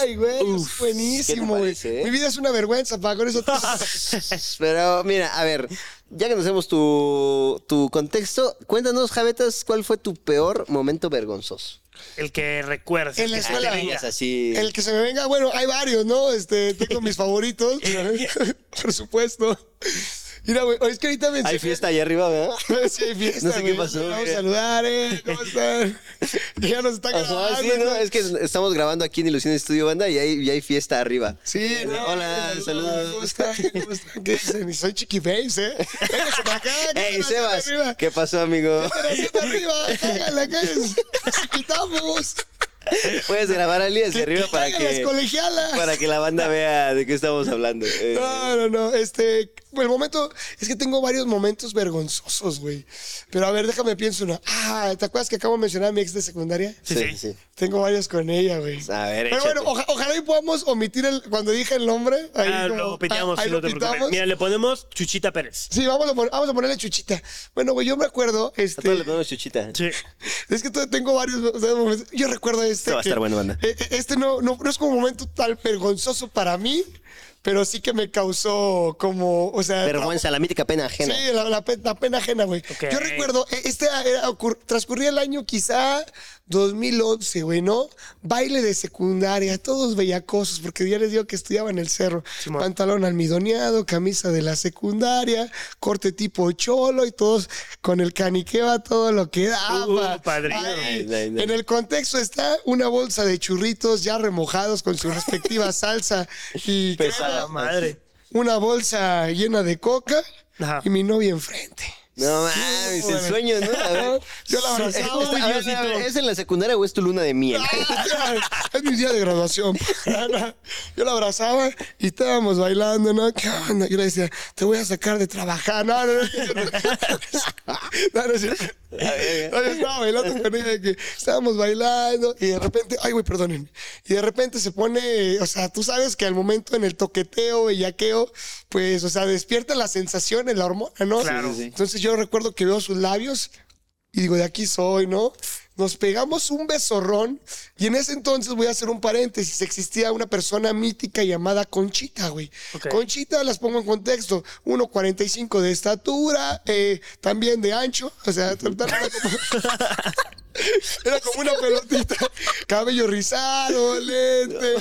Ay, güey, es buenísimo, güey. eh? Mi vida es una vergüenza, pa, con eso. Pero mira, a ver, ya que conocemos tu, tu contexto, cuéntanos, Javetas, ¿cuál fue tu peor momento vergonzoso? El que recuerdas. En la el que escuela. así. El que se me venga, bueno, hay varios, ¿no? Este, tengo mis favoritos, por supuesto. Mira, güey, es que ahorita me Hay fiesta allá arriba, ¿verdad? Sí, hay fiesta, No sé qué pasó, Vamos a saludar, ¿eh? ¿Cómo están? Ya nos están Ajá, grabando. sí, no, es que estamos grabando aquí en Ilusión Estudio Banda y hay, y hay fiesta arriba. Sí, no, Hola, saludos. ¿Cómo están? ¿Cómo están? ¿Qué dicen? Soy chiquiface, ¿eh? Véngase para acá. ¡Ey, Sebas! arriba. ¿Qué pasó, amigo? Sienta arriba. Cágala, cágala. Quitamos. Puedes grabar Ali hacia arriba para que, colegialas. para que la banda vea de qué estamos hablando. Eh, No, no, no. Este, el momento, es que tengo varios momentos vergonzosos, güey. Pero a ver, déjame pienso uno. Ah, ¿te acuerdas que acabo de mencionar a mi ex de secundaria? Sí, sí, sí. Tengo varios con ella, güey. A ver, Pero échate. bueno, oja- ojalá y podamos omitir el, cuando dije el nombre. Ahí Ah, como- lo piteamos, ah, ahí si no lo te preocupes. pitamos. Mira, le ponemos Chuchita Pérez. Sí, vamos a, pon- vamos a ponerle chuchita. Bueno, güey, yo me acuerdo, A todos este, le ponemos chuchita. Sí. es que tengo varios o sea, momentos. Yo recuerdo este. Este va a que- estar bueno, banda. eh, eh, Este no, no, no es como un momento tan vergonzoso para mí, pero sí que me causó como, o sea... Vergüenza, la mítica pena ajena. Sí, la, la pe- la pena ajena, güey. Yo recuerdo, eh, este era- ocur- transcurría el año quizá 2011, güey, ¿no? Baile de secundaria, todos bellacosos, porque ya les digo que estudiaba en el cerro. Pantalón almidoneado, camisa de la secundaria, corte tipo cholo y todos con el caniqueo a todo lo que daba. Uh, padrino. Ay, Ay, ay, ay. En el contexto está una bolsa de churritos ya remojados con su respectiva salsa y Pesada. Madre. una bolsa llena de coca Ajá. y mi novia enfrente. No mames, el sueño, ¿no? A ver. Yo la A abrazaba. ver, a ver, ¿Es en la secundaria o es tu luna de miel? Es mi día de graduación. Yo la abrazaba y estábamos bailando, ¿no? ¿Qué onda? Yo le decía, te voy a sacar de trabajar. No, no, no. No, no. No, yo estaba bailando con ella, que estábamos bailando y de repente, ay, güey, perdónenme. Y de repente se pone, o sea, tú sabes que al momento en el toqueteo, bellaqueo, pues, o sea, despierta la sensación en la hormona, ¿no? Claro. Sí. Entonces yo recuerdo que veo sus labios y digo, de aquí soy, ¿no? Nos pegamos un besorrón y en ese entonces voy a hacer un paréntesis. Existía una persona mítica llamada Conchita, güey. Conchita, las pongo en contexto, 1.45 de estatura, eh, también de ancho, o sea, era como, era como una pelotita, cabello rizado, lente,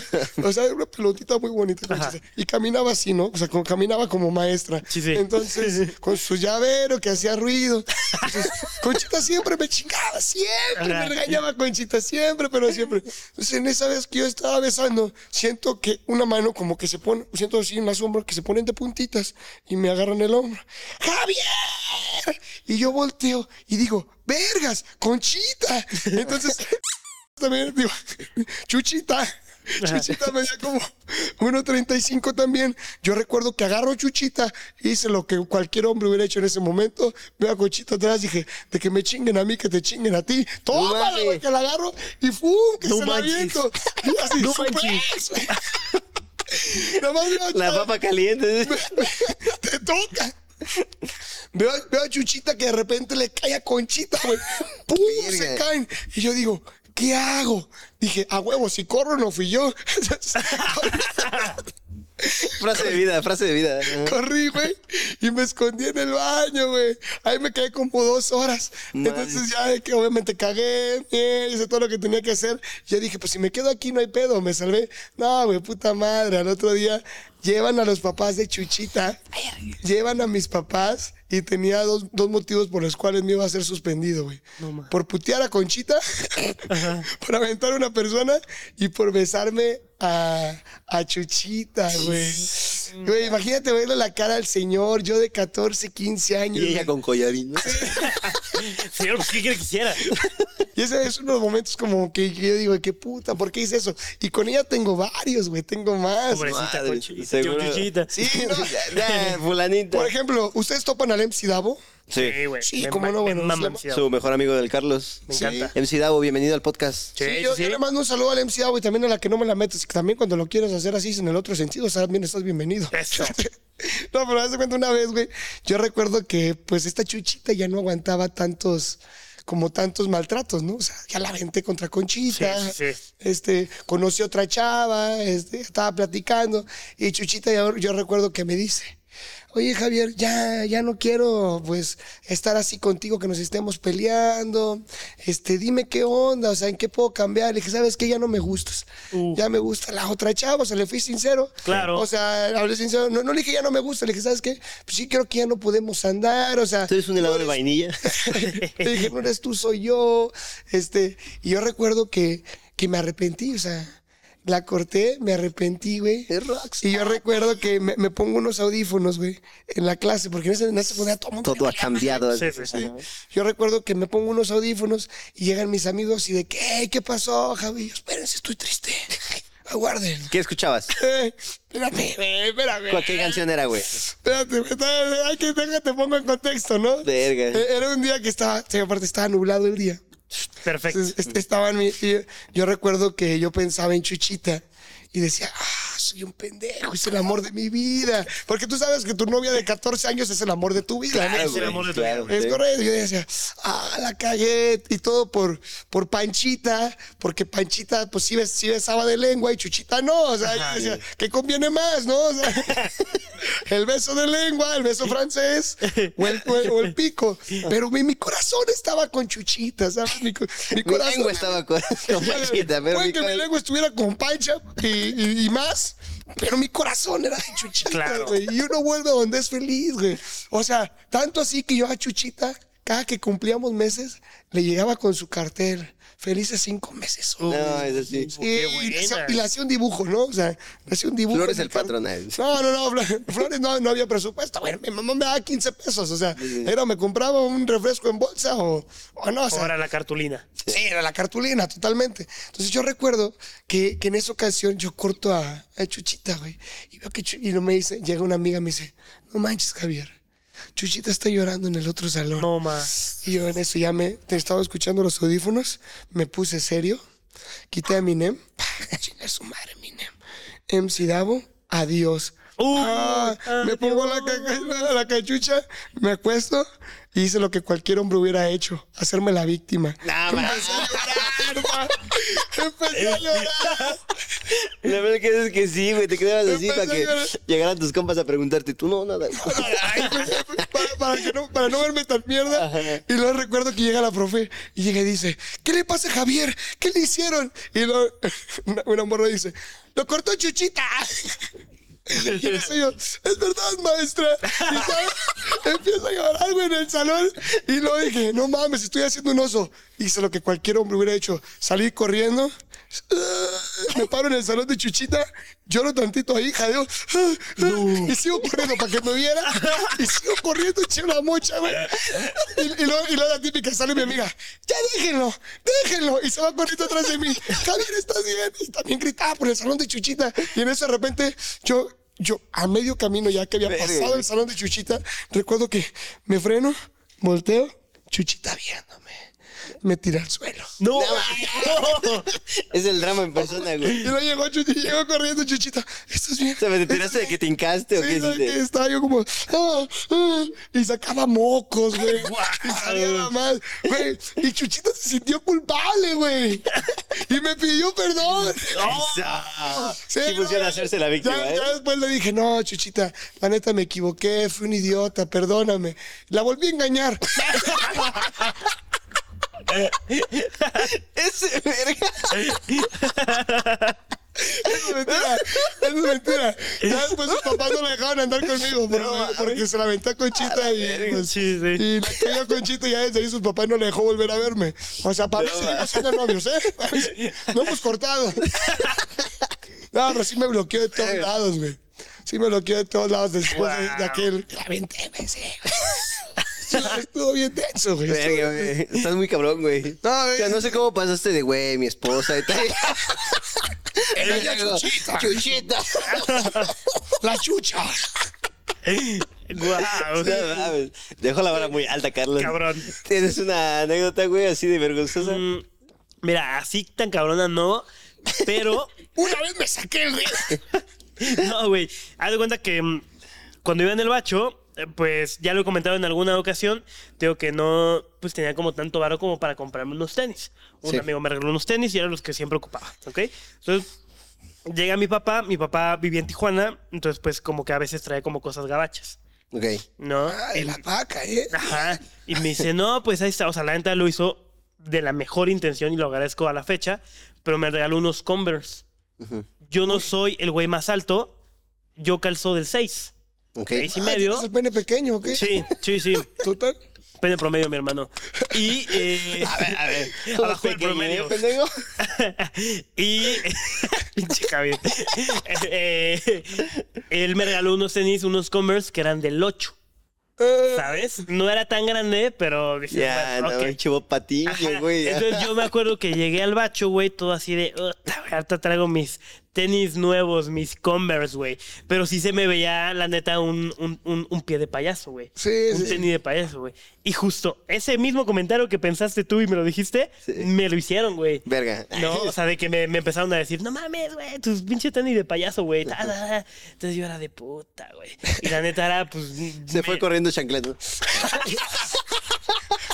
o sea, era una pelotita muy bonita. Y caminaba así, ¿no? O sea, como, caminaba como maestra. Sí, sí. Entonces, con su llavero que hacía ruido. Entonces, Conchita siempre me chingaba, siempre me regañaba Conchita, siempre, pero siempre. Entonces, en esa vez que yo estaba besando, siento que una mano como que se pone, siento así en las hombros que se ponen de puntitas y me agarran el hombro. ¡Javier! Y yo volteo y digo, ¡vergas! ¡Conchita! Entonces, también digo, Chuchita. Chuchita medía como 1.35 también. Yo recuerdo que agarro a Chuchita, hice lo que cualquier hombre hubiera hecho en ese momento. Veo a Conchita atrás, dije, de que me chinguen a mí, que te chinguen a ti. Toma, mames. güey, que la agarro y ¡fum! Que No se la manches. aviento. Y así, No. Nada más La papa caliente. te toca. Veo, veo a Chuchita que de repente le cae a Conchita, güey. ¡Pum! Se caen. Y yo digo, ¿qué hago? Dije, a huevo, si corro no fui yo. Frase de vida, frase de vida. Corrí, güey, y me escondí en el baño, güey. Ahí me quedé como dos horas. Entonces ya que obviamente cagué, eh, hice todo lo que tenía que hacer. Yo dije, pues si me quedo aquí no hay pedo, me salvé. No, güey, puta madre. Al otro día llevan a los papás de Chuchita, llevan a mis papás y tenía dos, dos motivos por los cuales me iba a ser suspendido, güey. por putear a Conchita, por aventar a una persona y por besarme a, a Chuchita, güey. Güey, imagínate verle la cara al señor, yo de 14, 15 años. Y ella güey. con collarín. ¿no? Señor, pues, ¿qué quiere que hiciera? Y ese es uno de los momentos como que yo digo, qué puta, ¿por qué hice eso? Y con ella tengo varios, güey, tengo más. Pobrecita Madre, Conchita. seguro. Chuchita. Sí, no. Ya, ya, fulanita. Por ejemplo, ¿ustedes topan al MC Davo? Sí. Sí, güey. Sí, Me ma- no, bueno. Su mejor amigo del Carlos. Me encanta. MC Davo, bienvenido al podcast. Sí, Sí, yo, sí, yo le mando un saludo al MC Davo y también a la que no me la metes. Que también cuando lo quieras hacer así en el otro sentido, también estás bienvenido. Eso. No, pero haz de cuenta una vez, güey. Yo recuerdo que, pues, esta chuchita ya no aguantaba tantos, como tantos maltratos, ¿no? O sea, ya la aventé contra Conchita. Sí, sí, sí. Este, conocí a otra chava, este, estaba platicando. Y Chuchita, yo, yo recuerdo que me dice. Oye, Javier, ya, ya no quiero, pues, estar así contigo, que nos estemos peleando. Este, dime qué onda, o sea, en qué puedo cambiar. Le dije, ¿sabes qué? Ya no me gustas. Uh. Ya me gusta la otra chava, o sea, le fui sincero. Claro. O sea, hablé sincero. No, no le dije ya no me gusta, le dije, ¿sabes qué? Pues sí, creo que ya no podemos andar, o sea. ¿Tú eres un helado de vainilla? Le dije, no eres tú, soy yo. Este, y yo recuerdo que, que me arrepentí, o sea, la corté, me arrepentí, güey. Y yo recuerdo que me, me pongo unos audífonos, güey, en la clase, porque en esa, en esa secundaria todo el mundo Todo ha cambiado. Sí, sí, sí. Yo recuerdo que me pongo unos audífonos y llegan mis amigos y de que, "Ey, ¿qué pasó, Javi? Yo, Espérense, estoy triste. Aguarden. ¿Qué escuchabas? Eh, espérame, güey, espérame. ¿Cuál- ¿Qué canción era, güey? Espérate, güey, hay que déjate, pongo en contexto, ¿no? Verga. Eh, Era un día que estaba, aparte estaba nublado el día. Perfecto. Estaba en mi- yo recuerdo que yo pensaba en Chuchita y decía, ah, soy un pendejo, es el amor de mi vida. Porque tú sabes que tu novia de 14 años es el amor de tu vida. ¿no? Claro, es el amor de tu claro, Es correcto. Yo decía, ah, la cagué. Y todo por, por Panchita, porque Panchita, pues sí, bes- sí besaba de lengua y Chuchita no. O sea, yo decía, ¿qué conviene más, no? O sea, el beso de lengua, el beso francés o el, o el- o el pico. Pero mi, mi corazón estaba con Chuchita, ¿sabes? Mi, mi Mi corazón. lengua estaba con, con Panchita, pero Puede mi que mi lengua estuviera con Pancha y, y- y más, pero mi corazón era de Chuchita, Claro. güey. Y uno vuelve donde es feliz, güey. O sea, tanto así que yo a Chuchita, cada que cumplíamos meses, le llegaba con su cartel. Felices cinco meses. No, es así. Y, qué le hacía- buena. y le hacía un dibujo, ¿no? O sea, le hacía un dibujo. Flores el eh. No, no, no, Fl- Flores no, no había presupuesto. Bueno, mi mamá me daba 15 pesos. O sea, era me compraba un refresco en bolsa o, o no. O sea, Ahora la cartulina. Sí, era la cartulina, totalmente. Entonces yo recuerdo que, que en esa ocasión yo corto a, a Chuchita, güey. Y veo que Chu- y no me dice, llega una amiga y me dice, no manches, Javier. Chuchita está llorando en el otro salón. No más. Y yo en eso ya me te estaba escuchando los audífonos, me puse serio, quité a Eminem, chinga su madre Eminem, MC Davo, adiós. Uh, Ah, me pongo la, ca- la cachucha, me acuesto hice lo que cualquier hombre hubiera hecho, hacerme la víctima. No, man. Empecé a llorar. La verdad que es que sí, güey. Te quedabas así para que llegaran tus compas a preguntarte. Tú no, nada. Ay, pues, para, para que no, para no verme tan mierda. Y luego recuerdo que llega la profe y llega y dice, ¿qué le pasa a Javier? ¿Qué le hicieron? Y luego una, una morra dice, lo cortó Chuchita. Y eso yo, es verdad, maestra. Y ¿sabes? empiezo a llorar, güey, en el salón. Y luego dije, no mames, estoy haciendo un oso. Hice lo que cualquier hombre hubiera hecho. Salí corriendo. Me paro en el salón de Chuchita, lloro tantito ahí, jadeo. Y sigo corriendo para que me viera. Y sigo corriendo, eché una mocha, güey. Y, y luego, y luego la típica sale mi amiga, ya déjenlo, déjenlo. Y se va corriendo atrás de mí. Javier, ¿estás bien? Y también gritaba por el salón de Chuchita. Y en eso de repente, yo, yo a medio camino ya que había pasado el salón de Chuchita, recuerdo que me freno, volteo, Chuchita viéndome. Me tira al suelo. No. Es el drama en persona, Y güey. luego llegó, Chuchi- llegó corriendo Chuchita. ¿Estás bien? O sea, ¿me te tiraste de que te hincaste o Sí, qué ¿sabes hiciste? Estaba yo como... ah, ah, y sacaba mocos, güey. Y salía nada más. Güey, y Chuchita se sintió culpable, güey. Y me pidió perdón. Sí funciona hacerse la víctima, ya, ¿eh? ya después le dije, no, Chuchita, la neta me equivoqué, fui un idiota, perdóname. La volví a engañar. Ese verga. Es mentira. Es mentira. Ya después sus papás no la dejaban andar conmigo porque, porque se la aventó a Conchita y, pues, Sí, sí. y la cayó a Conchita y ya desde ahí sus papás no le dejó volver a verme. O sea, para mí seguimos siendo novios, ¿eh? No hemos cortado. No, pero sí me bloqueó de todos lados, güey. Sí me bloqueó de todos lados después de, de aquel... La aventé, me sí, güey. Sí, Estuvo bien tenso, güey. Estuvo Verga, güey. Estás muy cabrón, güey. No, O sea, no sé cómo pasaste de güey, mi esposa y tal. Era ya Chuchita. Chuchita. La chucha. Guau. No mames. Dejo la vara muy alta, Carlos. Cabrón. ¿Tienes una anécdota, güey, así de vergonzosa? Mm, Mira, así tan cabrona no, pero Una vez me saqué el río. no, güey. Haz de cuenta que mm, cuando iba en el bacho, pues ya lo he comentado en alguna ocasión, digo que no, pues tenía como tanto varo como para comprarme unos tenis. Un Sí. amigo me regaló unos tenis y eran los que siempre ocupaba, ¿ok? Entonces llega mi papá, mi papá vivía en Tijuana, entonces pues como que a veces trae como cosas gabachas, Ok. ¿no? Ay, la vaca, ¿eh? Ajá. Y me dice, no, pues ahí está. O sea, la neta lo hizo de la mejor intención y lo agradezco a la fecha, pero me regaló unos Converse. Yo no soy el güey más alto, yo calzo del 6. Ok. Seis y Ay, medio. ¿tienes el pene pequeño o qué? Sí, sí, sí. Total. Pene promedio, mi hermano. Y. eh, A ver, a ver. Abajo del Pequeño, promedio. ¿eh, pendejo? y. Pinche Javier. Eh, él me regaló unos tenis, unos Converse que eran del 8. Eh, ¿Sabes? No era tan grande, pero dije, Ya, bueno, no, ok. un chivo Ajá. güey. Entonces yo me acuerdo que llegué al bacho, güey, todo así de, "Uta, güey, ahorita traigo mis tenis nuevos, mis Converse, güey. Pero sí se me veía, la neta, un, un, un, un pie de payaso, güey. Sí, Un sí. tenis de payaso, güey. Y justo ese mismo comentario que pensaste tú y me lo dijiste, me lo hicieron, güey. Verga. No, o sea, de que me, me empezaron a decir, no mames, güey, tus pinche tenis de payaso, güey. ta, ta, ta". Entonces yo era de puta, güey. Y la neta era, pues. Se fue corriendo chancleto.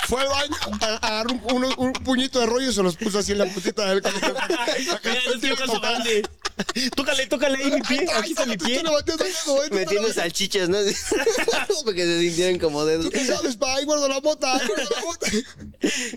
Fue al baño, a- agarró un, puñito de rollo y se los puso así en la puntita del Tócale, tócale ahí mi pie. Aquí está mi pie. Metiendo salchichas, ¿no? Porque se sintieron como dedos. ¿Tú qué sabes, pa? Ahí guardo la mota.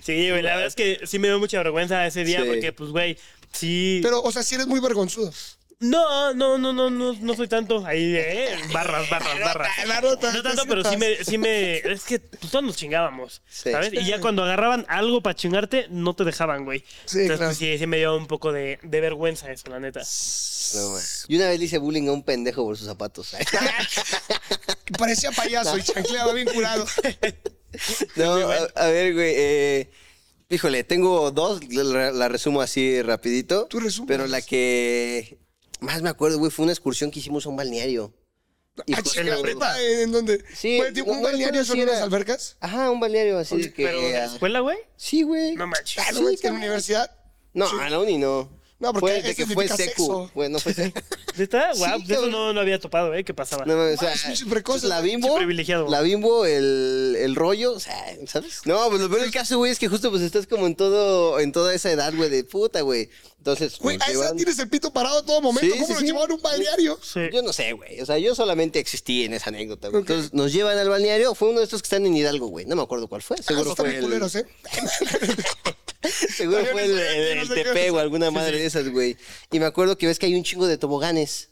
Sí, güey, la verdad es que sí me dio mucha vergüenza ese día porque, pues, güey, sí. Pero, o sea, sí eres muy vergonzudo. No, no, no, no, no, no soy tanto. Ahí, eh, barras, barras, barras. La nota, No tanto, pero sí me, sí me. Es que pues, todos nos chingábamos. Sí. ¿Sabes? Y ya cuando agarraban algo para chingarte, no te dejaban, güey. Sí, Entonces, claro. pues, sí, sí me dio un poco de, de vergüenza eso, la neta. No, una vez le hice bullying a un pendejo por sus zapatos. Parecía payaso y chancleaba bien curado. No, a, a ver, güey. eh, híjole, tengo dos. La, la resumo así rapidito. Tú resumes. Pero la que más me acuerdo, güey, fue una excursión que hicimos a un balneario. Y Ah, justo- chinga, ¿neta? ¿En dónde? Sí, ¿Un no balneario son unas albercas? Ajá, un balneario así de que. Pero de la ah, escuela, güey. sí, güey. No manches. Ah, no, Sí, en la universidad. No, a la uni no. No, porque fue de que fue secu. sexo. Fue, secu. ¿Neta? Sí, de eso no, no había topado, ¿eh? ¿Qué pasaba? No, o sea, es pinche precoz, la bimbo, la bimbo, el, el rollo, o sea, ¿sabes? No, pues lo peor del caso, güey, es que justo pues estás como en todo, en toda esa edad, güey, de puta, güey. Entonces, Güey, nos a esa tienes el pito parado a todo momento. Sí, ¿Cómo sí, lo sí. llevaban a un balneario? Sí. Yo no sé, güey. O sea, yo solamente existí en esa anécdota, güey. Entonces nos llevan al balneario. Fue uno de estos que están en Hidalgo, güey. No me acuerdo cuál fue. Ah, Seguro están fue el, culeros, ¿eh? seguro fue el, el, Tepe o alguna madre de esas, güey. Y me acuerdo que ves que hay un chingo de toboganes.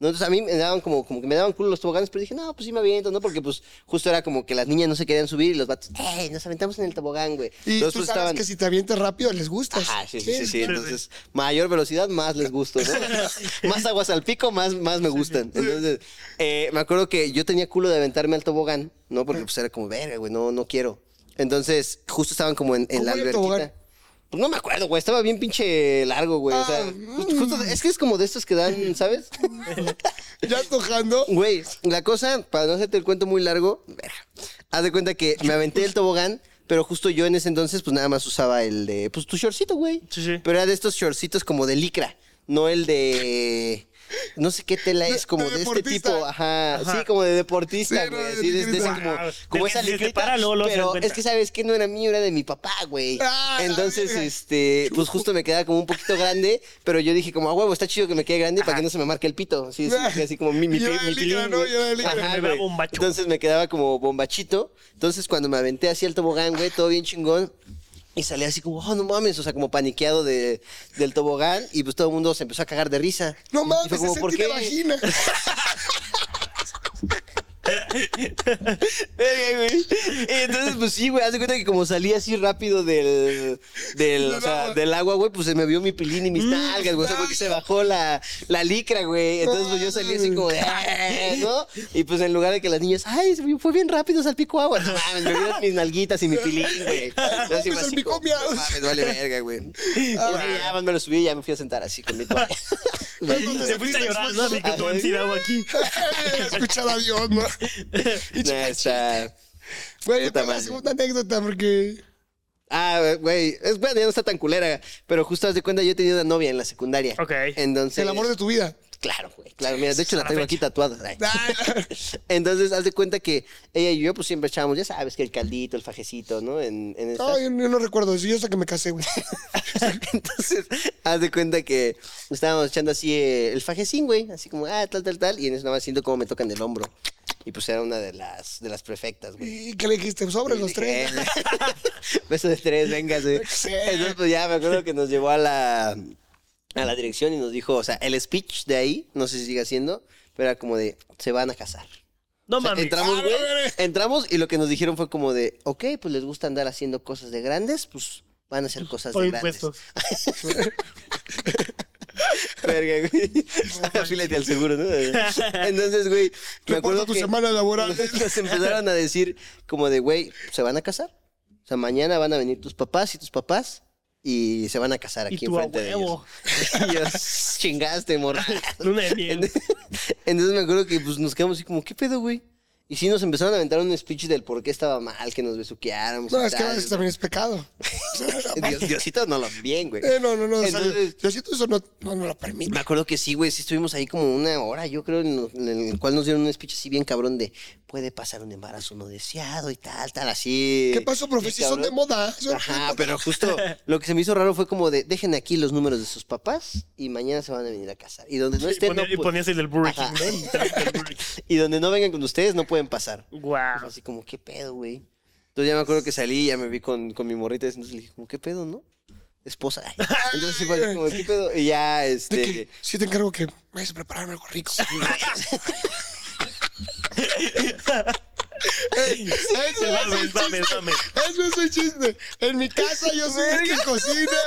¿no? Entonces a mí me daban como, como que me daban culo los toboganes, pero dije, no, pues sí me aviento, ¿no? Porque pues justo era como que las niñas no se querían subir y los vatos, ¡eh! Nos aventamos en el tobogán, güey. Y Entonces, tú pues, sabes que si te avientas rápido les gustas. Ajá, sí, sí, sí, sí. Entonces, mayor velocidad, más les gusto, ¿no? más aguas al pico, más, más me gustan. Entonces, eh, me acuerdo que yo tenía culo de aventarme al tobogán, ¿no? Porque pues era como, verga, güey, no, no quiero. Entonces, justo estaban como en, en ¿Cómo la alberquita. Pues no me acuerdo, güey. Estaba bien pinche largo, güey. O sea, Ah, justo, es que es como de estos que dan, ¿sabes? Ya tojando. Güey, la cosa, para no hacerte el cuento muy largo, verga, haz de cuenta que me aventé el tobogán, pero justo yo en ese entonces, pues nada más usaba el de, pues tu shortcito, güey. Sí, sí. Pero era de estos shortcitos como de licra, no el de. No sé qué tela es, como de de, este tipo, ajá, sí, como de deportista, güey, así, de, de como, Ah, como de- esa licrita, pero cuenta. es que sabes que no era mío, era de mi papá, güey. Ah, Entonces, verga. este, pues justo me quedaba como un poquito grande, pero yo dije como, a huevo, está chido que me quede grande para que no se me marque el pito, sí, sí, así como mi, mi, mi. Entonces me quedaba como bombachito. Entonces cuando me aventé hacia el tobogán, güey, todo bien chingón. Y salí así como, oh, no mames, o sea, como paniqueado de, del tobogán. Y pues todo el mundo se empezó a cagar de risa. No Y mames, fue como, ese ¿por qué? vagina. Verga, güey. Y entonces, pues sí, güey, haz de cuenta que como salí así rápido del, del, o sea, agua. del agua, güey, pues se me vio mi pilín y mis nalgas, güey. O sea, porque se bajó la, la licra, güey. Entonces, pues yo salí así como de, "Ah", ¿no? Y pues en lugar de que las niñas, ay, fue bien rápido, salpico agua. No mames, me vieron mis nalguitas y mi pilín, güey. Entonces, Me salpicó miados. "No mames, vale verga, güey. Y ya, más me lo subí y ya me fui a sentar así con mi toalla. Te fuiste a llorar, ¿no? Así que tu ansiedad aquí. Escuchar a Dios, ¿no? No, está... Güey, Puta esta es la segunda anécdota porque... Ah, güey, es bueno, ya no está tan culera, pero justo haz de cuenta, yo he tenido una novia en la secundaria. Ok. Entonces. El amor de tu vida. Claro, güey, claro, mira, de hecho la tengo fecha. aquí tatuada. Entonces, haz de cuenta que ella y yo, pues siempre echábamos, ya sabes, que el caldito, el fajecito, ¿no? En, en No, yo, yo no recuerdo eso. Yo hasta que me casé, güey. Entonces, haz de cuenta que estábamos echando así eh, el fajecín, güey, así como, ah, tal, tal, tal, y en eso nada más siento como me tocan el hombro. Y pues era una de las, de las prefectas, güey. ¿Y qué le dijiste? Sobre los tres. Beso de tres, venga, güey. Entonces, pues ya me acuerdo que nos llevó a la, a la dirección y nos dijo, o sea, el speech de ahí, no sé si sigue haciendo, pero era como de, se van a casar. No O sea, mames. entramos, Ah, güey, entramos y lo que nos dijeron fue como de, ok, pues les gusta andar haciendo cosas de grandes, pues van a hacer cosas Por de grandes. Verga, güey. Afílate al seguro, ¿no? Entonces, güey, me acuerdo tu que semana laboral. nos empezaron a decir como de, güey, ¿se van a casar? O sea, mañana van a venir tus papás y tus papás y se van a casar aquí enfrente de ellos. Y yo, chingaste, morra. Luna de miel. Entonces me acuerdo que pues, nos quedamos así como, ¿qué pedo, güey? Y sí nos empezaron a aventar un speech del por qué estaba mal que nos besuqueáramos. No, y es que tal. eso también es pecado. Dios- Diosito no lo bien, güey. Eh, no, no, no. o sea, Entonces- yo siento eso no, no, no lo permite. Me acuerdo que sí, güey, sí estuvimos ahí como una hora, yo creo, en, en el cual nos dieron un speech así bien cabrón de puede pasar un embarazo no deseado y tal, tal, así. ¿Qué pasó, profe? Si son de moda. Son- Ajá, pero justo lo que se me hizo raro fue como de dejen aquí los números de sus papás y mañana se van a venir a casar. Y donde no Y, estén, ponía- no y pu- ponías el del Burger King. y donde no vengan con ustedes no pueden pasar. Guau. Así como, ¿qué pedo, güey? Entonces ya me acuerdo que salí y ya me vi con, con mi morrita. Entonces le dije, como, ¿qué pedo, no? Esposa. Ay. Entonces sí fue así como, ¿qué pedo? Y ya, De este... que sí te encargo que vayas a prepararme algo rico. Ey, eso Dame, es un dame, chiste. dame. Eso es un chiste. En mi casa yo soy el que cocina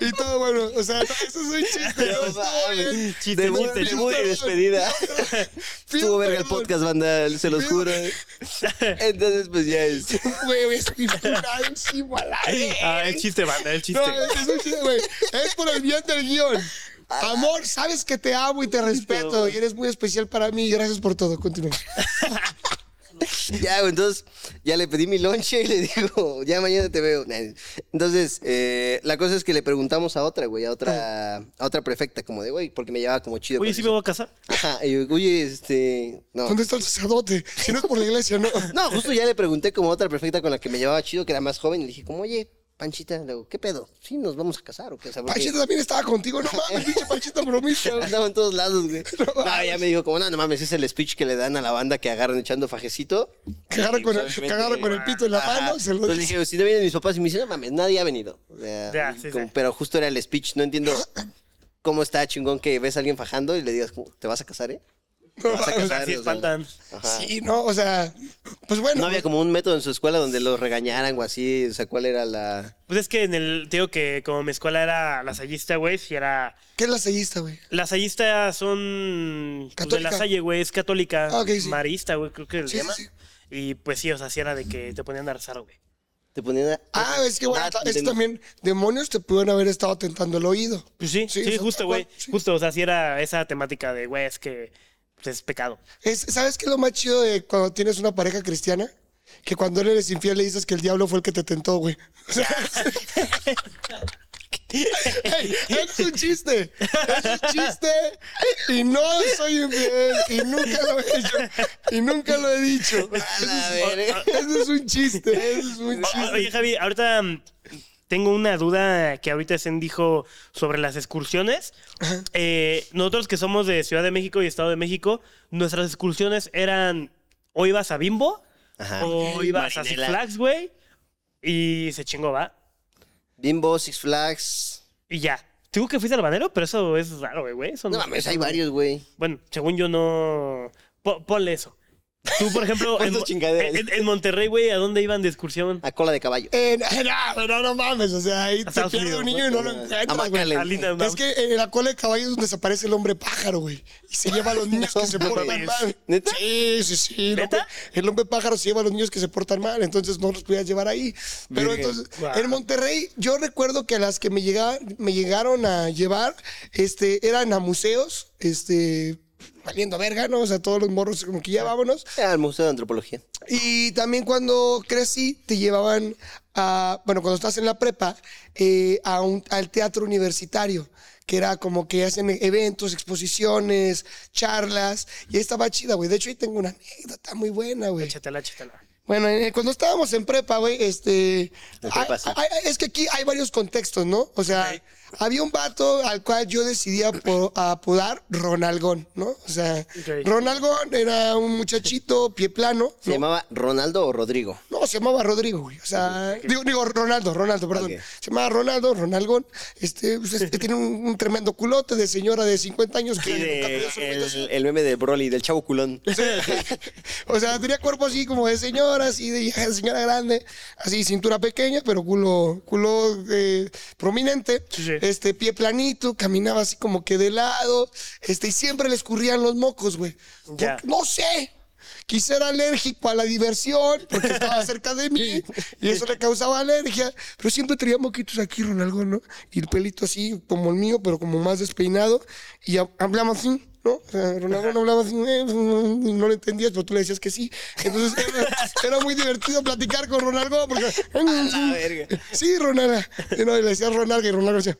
y todo bueno. O sea, eso es un chiste. No, No estuvo bien. mames. Chiste, Debut, chiste, debut y chiste. despedida. Estuvo verga el podcast, banda, se los Pido- juro. Entonces, pues ya es. Güey, aire. Ah, el chiste, banda, el chiste. No, es un chiste, güey. Es por el bien del guion. Amor, sabes que te amo y te respeto y eres muy especial para mí. Gracias por todo. Continúa. Ya, güey, entonces ya le pedí mi lonche y le digo, ya mañana te veo. Entonces, eh, la cosa es que le preguntamos a otra, güey, a otra, a otra prefecta, como de, güey, porque me llevaba como chido. Oye, ¿sí eso. me voy a casar? Ajá, y yo, oye, este, no. ¿Dónde está el sacerdote? Si no es por la iglesia, no. No, justo ya le pregunté como a otra prefecta con la que me llevaba chido, que era más joven, y le dije, como, oye, Panchita, le digo, ¿qué pedo? ¿Sí nos vamos a casar o qué? O sea, porque Panchita también estaba contigo. No mames, pinche Panchita bromista. Andaba en todos lados, güey. No, ya me dijo, como, no, no mames, es el speech que le dan a la banda que agarran echando fajecito. Que agarra con, el, Obviamente, que agarra con el pito en la Ajá. mano. Se lo Entonces dije, si no vienen mis papás, y me dicen, no mames, nadie ha venido. O sea, Ya, sí, como- sí. Pero justo era el speech, no entiendo cómo está chingón que ves a alguien fajando y le digas, ¿te vas a casar, eh? ¿Te vas a casar? Así O sea, espantan. ajá. Sí, no, o sea, pues bueno. No había como un método en su escuela donde los regañaran o así, o sea, ¿cuál era la...? Pues es que en el, te digo que como mi escuela era lasallista, güey, si era... ¿Qué es la sellista, güey? Lasallistas son... Pues de Católica. la Salle, güey, es católica. Ah, ok, sí. Marista, güey, creo que le Sí, sí. Y pues sí, o sea, sí era de que te ponían a rezar, güey. Te ponían a- Ah, es que bueno, Ah, es de- también demonios te pudieron haber estado tentando el oído. Pues sí, Sí, sí, justo, güey. Justo, o sea, sí era esa temática de, güey, es que pues, es pecado. Es, ¿Sabes qué es lo más chido de cuando tienes una pareja cristiana? Que cuando él eres infiel le dices que el diablo fue el que te tentó, güey. O sea, Ey, es un chiste. Es un chiste. Y no soy infiel. Y nunca lo he hecho. Y nunca lo he dicho. Eso es, eso es un chiste. Eso es un chiste. Oye, Javi, ahorita mm, tengo una duda que ahorita Zen dijo sobre las excursiones. Eh, nosotros que somos de Ciudad de México y Estado de México, nuestras excursiones eran o ibas a Bimbo Ajá. o ibas a Six. Flags, güey, y se chingó, ¿va? Bimbo, Six Flags... Y ya. Digo que fuiste al banero, pero eso es raro, güey, No mames, hay varios, güey. Bueno, según yo no... Po- ponle eso. Tú, por ejemplo, en, chingaderas. en- en Monterrey, güey, ¿a dónde iban de excursión? A cola de caballo. Eh, no, no, no mames, o sea, ahí te Estados pierde Unidos, un niño y no lo encuentras, A güey. A Linda Es que en la cola de caballo es donde desaparece el hombre pájaro, güey. Y se lleva a los niños No que se portan mames. mal. ¿Neta? Sí, sí, sí. El ¿Neta? hombre, el hombre pájaro se lleva a los niños que se portan mal, entonces no los podías llevar ahí. Pero Virgen. entonces, Wow. en Monterrey, yo recuerdo que las que me, llegaban, me llegaron a llevar este, eran a museos, este, valiendo verga, ¿no? O sea, todos los morros como que ya vámonos. Al Museo de Antropología. Y también cuando crecí, te llevaban a, bueno, cuando estás en la prepa, eh, a un, al teatro universitario, que era como que hacen eventos, exposiciones, charlas, y ahí estaba chida, güey. De hecho, ahí tengo una anécdota muy buena, güey. Échatela, échatela. Bueno, eh, cuando estábamos en prepa, güey, este... Hay- sí. hay- es que aquí hay varios contextos, ¿no? O sea, había un vato al cual yo decidí apo- apodar Ronalgón, ¿no? O sea, Ok. Ronalgón era un muchachito, pie plano, ¿Se ¿no? llamaba Ronaldo o Rodrigo? No, se llamaba Rodrigo, güey. O sea, digo, digo, Ronaldo, Ronaldo, perdón. Se llamaba Ronaldo, Ronalgón. Este, pues, este, tiene un, un tremendo culote de señora de 50 años que de, el, el meme de Broly, del chavo culón. o sea, tenía cuerpo así como de señora, así de, de señora grande, así cintura pequeña, pero culo, culo eh, prominente, Sí, sí. Este pie planito, caminaba así como que de lado, este, y siempre le escurrían los mocos, güey. Ya. No sé. quizá era alérgico a la diversión porque estaba cerca de mí y eso le causaba alergia. Pero siempre traía moquitos aquí, Ronaldo, ¿no? Y el pelito así, como el mío, pero como más despeinado. Y ha- hablamos así. ¿No? O sea, Ronaldo no hablaba así, eh, y no lo entendías, pero tú le decías que sí. Entonces era, era muy divertido platicar con Ronaldo porque. verga. Sí, Ronaldo. Y no, y le decía Ronaldo y Ronaldo decía,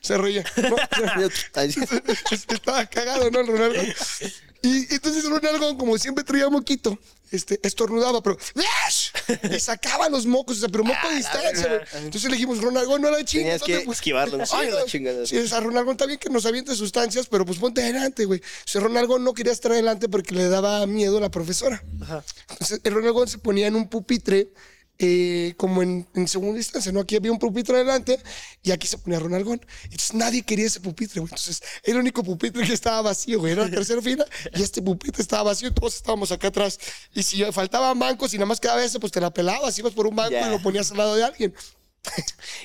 se reía. ¿no? Ay, Estaba cagado, ¿no? Ronaldo. Y entonces Ronaldo, como siempre traía moquito, este, estornudaba, pero y sacaba los mocos, o sea, pero moco a distancia. güey. Entonces le dijimos, Ronaldo, no la chingues. Tenías que te- esquivarlo, ¿no? La chingada. Sí, o sea, Ronaldo está bien que nos aviente sustancias, pero pues ponte adelante, güey. O sea, Ronaldo no quería estar adelante porque le daba miedo a la profesora. Entonces, el se ponía en un pupitre eh, como en, en segunda instancia, ¿no? Aquí había un pupitre adelante y aquí se ponía Ronaldo. Entonces nadie quería ese pupitre, güey. Entonces era el único pupitre que estaba vacío, güey. Era la tercera fila y este pupitre estaba vacío y todos estábamos acá atrás. Y si faltaban bancos y nada más quedaba ese, pues te la pelabas, ibas por un banco Ya. y lo ponías al lado de alguien.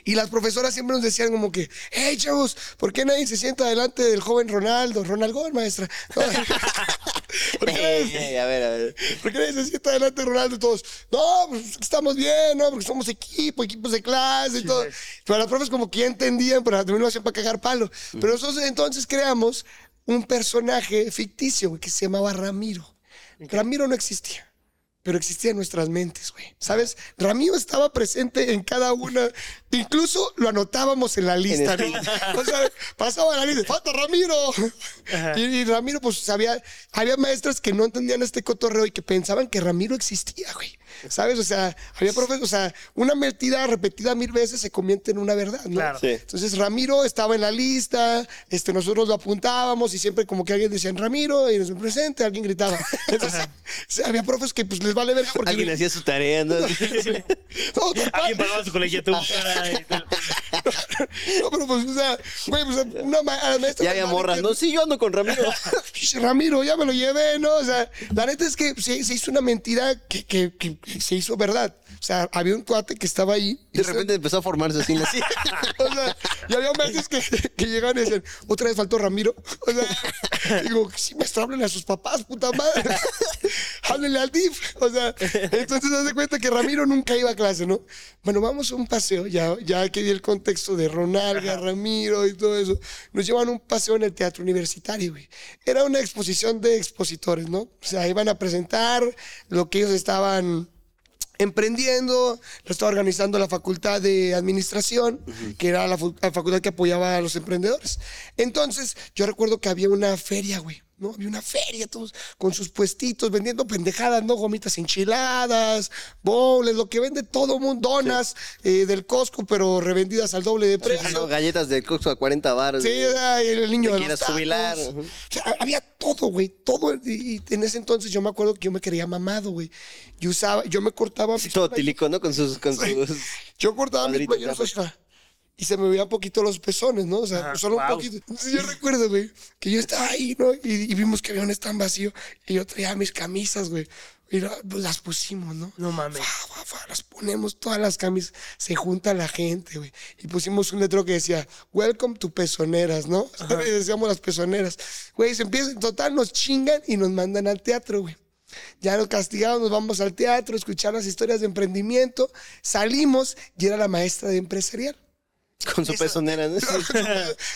Y las profesoras siempre nos decían como que, hey chavos, ¿por qué nadie se sienta delante del joven Ronaldo? Ronaldo, maestra. ¿Por qué nadie- a ver, a ver. ¿Por qué nadie se sienta delante de Ronaldo todos? No, pues estamos bien, ¿no? Porque somos equipo, equipos de clase y todo. Pero las profes como que ya entendían, pero también lo hacían para cagar palo. Pero nosotros entonces creamos un personaje ficticio, que se llamaba Ramiro. Ramiro no existía. Pero existía en nuestras mentes, güey. ¿Sabes? Ramiro estaba presente en cada una. Incluso lo anotábamos en la lista. O sea, pasaba la lista. ¡Falta Ramiro! Y, y Ramiro, pues sabía. Había maestras que no entendían este cotorreo y que pensaban que Ramiro existía, güey. ¿Sabes? O sea, había profes. O sea, una mentira repetida mil veces se convierte en una verdad, ¿no? Claro. Sí. Entonces Ramiro estaba en la lista, este, nosotros lo apuntábamos y siempre como que alguien decía Ramiro y nos presente, alguien gritaba. Entonces, o sea, había profes que pues les vale ver porque Alguien hacía su tarea, ¿no? Alguien pagaba su colegiatura. No, pero pues, o sea, güey, pues una ma- a la maestra Ya había morras, ¿no? Sí, yo ando con Ramiro. Ramiro, ya me lo llevé, ¿no? O sea, la neta es que se, se hizo una mentira que, que- que se hizo verdad. O sea, había un cuate que estaba ahí. y De repente empezó a formarse así. así. O sea, y había meses que, que llegaban y decían, otra vez faltó Ramiro. O sea, digo, sí, maestro, háblenle a sus papás, puta madre. háblenle al DIF. O sea, entonces se hace cuenta que Ramiro nunca iba a clase, ¿no? Bueno, vamos a un paseo, ya, ya que di el contexto de Ronaldo, Ramiro y todo eso. Nos llevan un paseo en el teatro universitario, güey. Era una exposición de expositores, ¿no? O sea, iban a presentar lo que ellos estaban emprendiendo, lo estaba organizando la Facultad de Administración, que era la, la facultad que apoyaba a los emprendedores. Entonces, yo recuerdo que había una feria, güey. ¿No? Había una feria, todos con sus puestitos, vendiendo pendejadas, ¿no? Gomitas enchiladas, bowls, lo que vende todo mundo, donas eh, del Costco, pero revendidas al doble de precio. No, galletas de Coxo a 40 baros. Sí, ay, el niño de quieras los jubilar. O sea, había todo, güey, todo. Y, en ese entonces yo me acuerdo que yo me creía mamado, güey. Yo usaba, yo me cortaba Todo tilico, ¿no? Con sus... Con sus... yo cortaba mis playeras y se me veían poquito los pezones, ¿no? O sea, solo un poquito. Entonces yo recuerdo, güey, que yo estaba ahí, ¿no? Y, y vimos que había un stand vacío y yo traía mis camisas, güey. Y pues, las pusimos, ¿no? No mames. Fa, fa, fa, las ponemos todas las camisas, se junta la gente, güey. Y pusimos un letrero que decía, Welcome to Pezoneras, ¿no? Y decíamos las pezoneras. Güey, se empieza, en total nos chingan y nos mandan al teatro, güey. Ya nos castigamos, nos vamos al teatro, a escuchar las historias de emprendimiento. Salimos y era la maestra de empresarial. Con su pezonera, ¿no?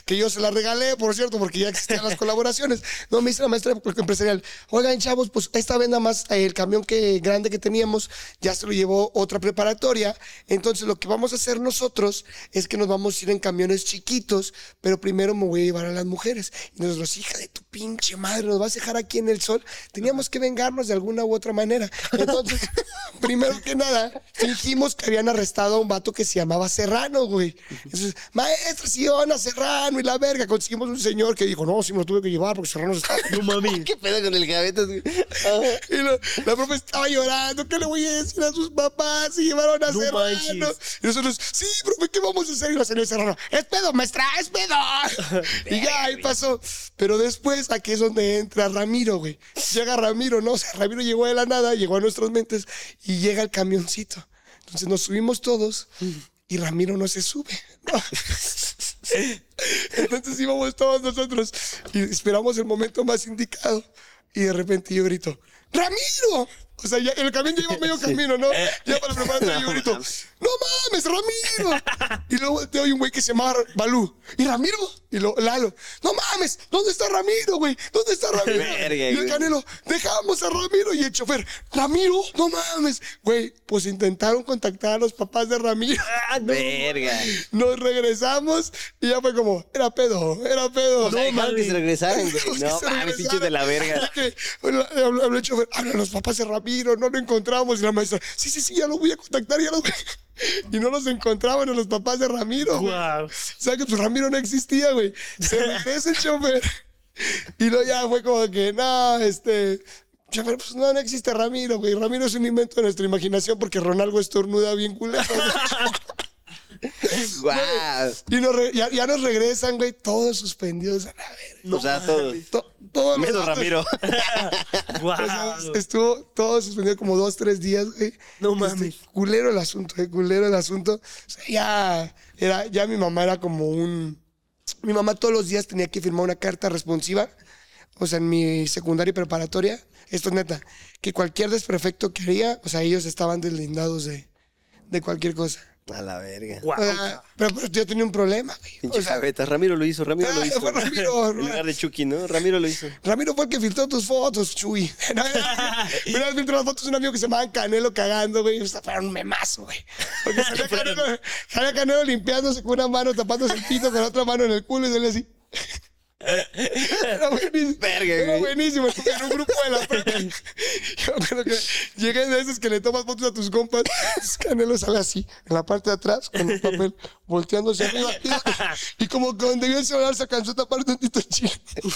que yo se la regalé, por cierto, porque ya existían las colaboraciones. No, me dice la maestra empresarial, oigan, chavos, pues esta vez nada más eh, el camión que, grande que teníamos ya se lo llevó otra preparatoria. Entonces, lo que vamos a hacer nosotros es que nos vamos a ir en camiones chiquitos, pero primero me voy a llevar a las mujeres. Y nosotros, hija de tu pinche madre, nos vas a dejar aquí en el sol. Teníamos que vengarnos de alguna u otra manera. Entonces, primero que nada, fingimos que habían arrestado a un vato que se llamaba Serrano, güey. Entonces, maestra, si van a Serrano y la verga. Conseguimos un señor que dijo, no, si me lo tuve que llevar porque Serrano se está. No mames. ¿Qué pedo con el gavetas? güey? Y la, la profe estaba llorando. ¿Qué le voy a decir a sus papás? Se llevaron a No Serrano. manches. Y nosotros, sí, profe, ¿qué vamos a hacer? Y la señora Serrano, es pedo, maestra, es pedo. y ya, ahí pasó. Pero después, aquí es donde entra Ramiro, güey. Llega Ramiro, ¿no? O sea, Ramiro llegó de la nada, llegó a nuestras mentes y llega el camioncito. Entonces nos subimos todos y Ramiro no se sube. Entonces íbamos todos nosotros y esperamos el momento más indicado. Y de repente yo grito, ¡Ramiro! O sea, ya, el camión ya iba medio camino, ¿no? Ya para preparar yo grito, ¡No mames, Ramiro! Y luego volteo y un güey que se llama Balú. ¿Y Ramiro? Y lo, Lalo, ¡No mames! ¿Dónde está Ramiro, güey? ¿Dónde está Ramiro? Verga, y el. Canelo, dejamos a Ramiro. Y el chofer, ¿Ramiro? ¡No mames! Güey, pues intentaron contactar a los papás de Ramiro. Verga. Nos regresamos y ya fue como, era pedo, era pedo. O sea, dejaron que se regresaran, güey. No mames, pinches de la verga. Habló, el chofer, hablan los papás de Ramiro, no lo encontramos. Y la maestra, sí, sí, sí, ya lo voy a contactar, ya lo voy a-". Y no los encontraban a los papás de Ramiro. Guau. O sea que pues Ramiro no existía, güey. Se regresa el chofer. Y luego ya fue como que, no, este. Pues no, no existe Ramiro, güey. Ramiro es un invento de nuestra imaginación porque Ronaldo estornuda bien culero. Guau. y nos re- ya, ya nos regresan, güey, todos suspendidos a la verga. o sea, todo. To- todos los Menos datos- Ramiro. Guau. Estuvo todo suspendido como dos, tres días, güey. No Este, mames. culero el asunto, eh, culero el asunto. O sea, ya, era, ya mi mamá era como un... Mi mamá todos los días tenía que firmar una carta responsiva. O sea, en mi secundaria y preparatoria. Esto es neta. Que cualquier desperfecto que haría, o sea, ellos estaban deslindados de, de cualquier cosa. A la verga. Sea, pero, pero yo tenía un problema, güey. Pinche O sea. Ramiro lo hizo, Ramiro lo Ah, hizo. fue Ramiro. En lugar de Chucky, ¿no? Ramiro lo hizo. Ramiro fue el que filtró tus fotos, Chuy. Mira, filtró las fotos de un amigo que se llamaba Canelo cagando, güey. O sea, fueron un memazo, güey. Porque salía Canelo, salía Canelo limpiándose con una mano, tapándose el pito, con la otra mano en el culo y salía así. Era buenísimo. Verga, Era güey. buenísimo. En un grupo de la prepa. Yo me acuerdo que llegué de esos que le tomas fotos a tus compas. Canelo sale así, en la parte de atrás, con el papel, volteándose arriba. Y, como que donde vio el celular se alcanzó a tapar tantito chile.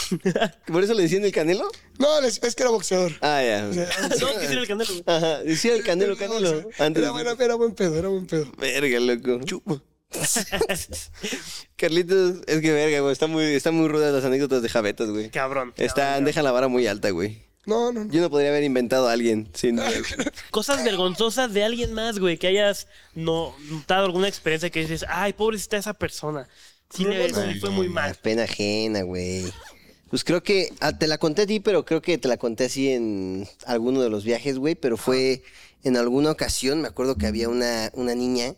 ¿Por eso le decían el Canelo? No, es que era boxeador. Ah, ya. O sea, No, que era el canelo. Ajá. Decía el Canelo, Canelo. Antes Era, buena- era buen pedo, era buen pedo. Verga, loco. Chupo. Carlitos, es que verga, güey. Está muy, está muy rudas las anécdotas de Javetas, güey. Cabrón. Están, dejan la vara muy alta, güey. No, no, no. Yo no podría haber inventado a alguien sin. Cosas vergonzosas de alguien más, güey, que hayas no, notado alguna experiencia que dices, ay, pobrecita esa persona. Sí, le, sí fue muy mal. Pena ajena, güey. Pues creo que ah, te la conté a ti, pero creo que te la conté así en alguno de los viajes, güey. Pero fue en alguna ocasión, me acuerdo que había una, una niña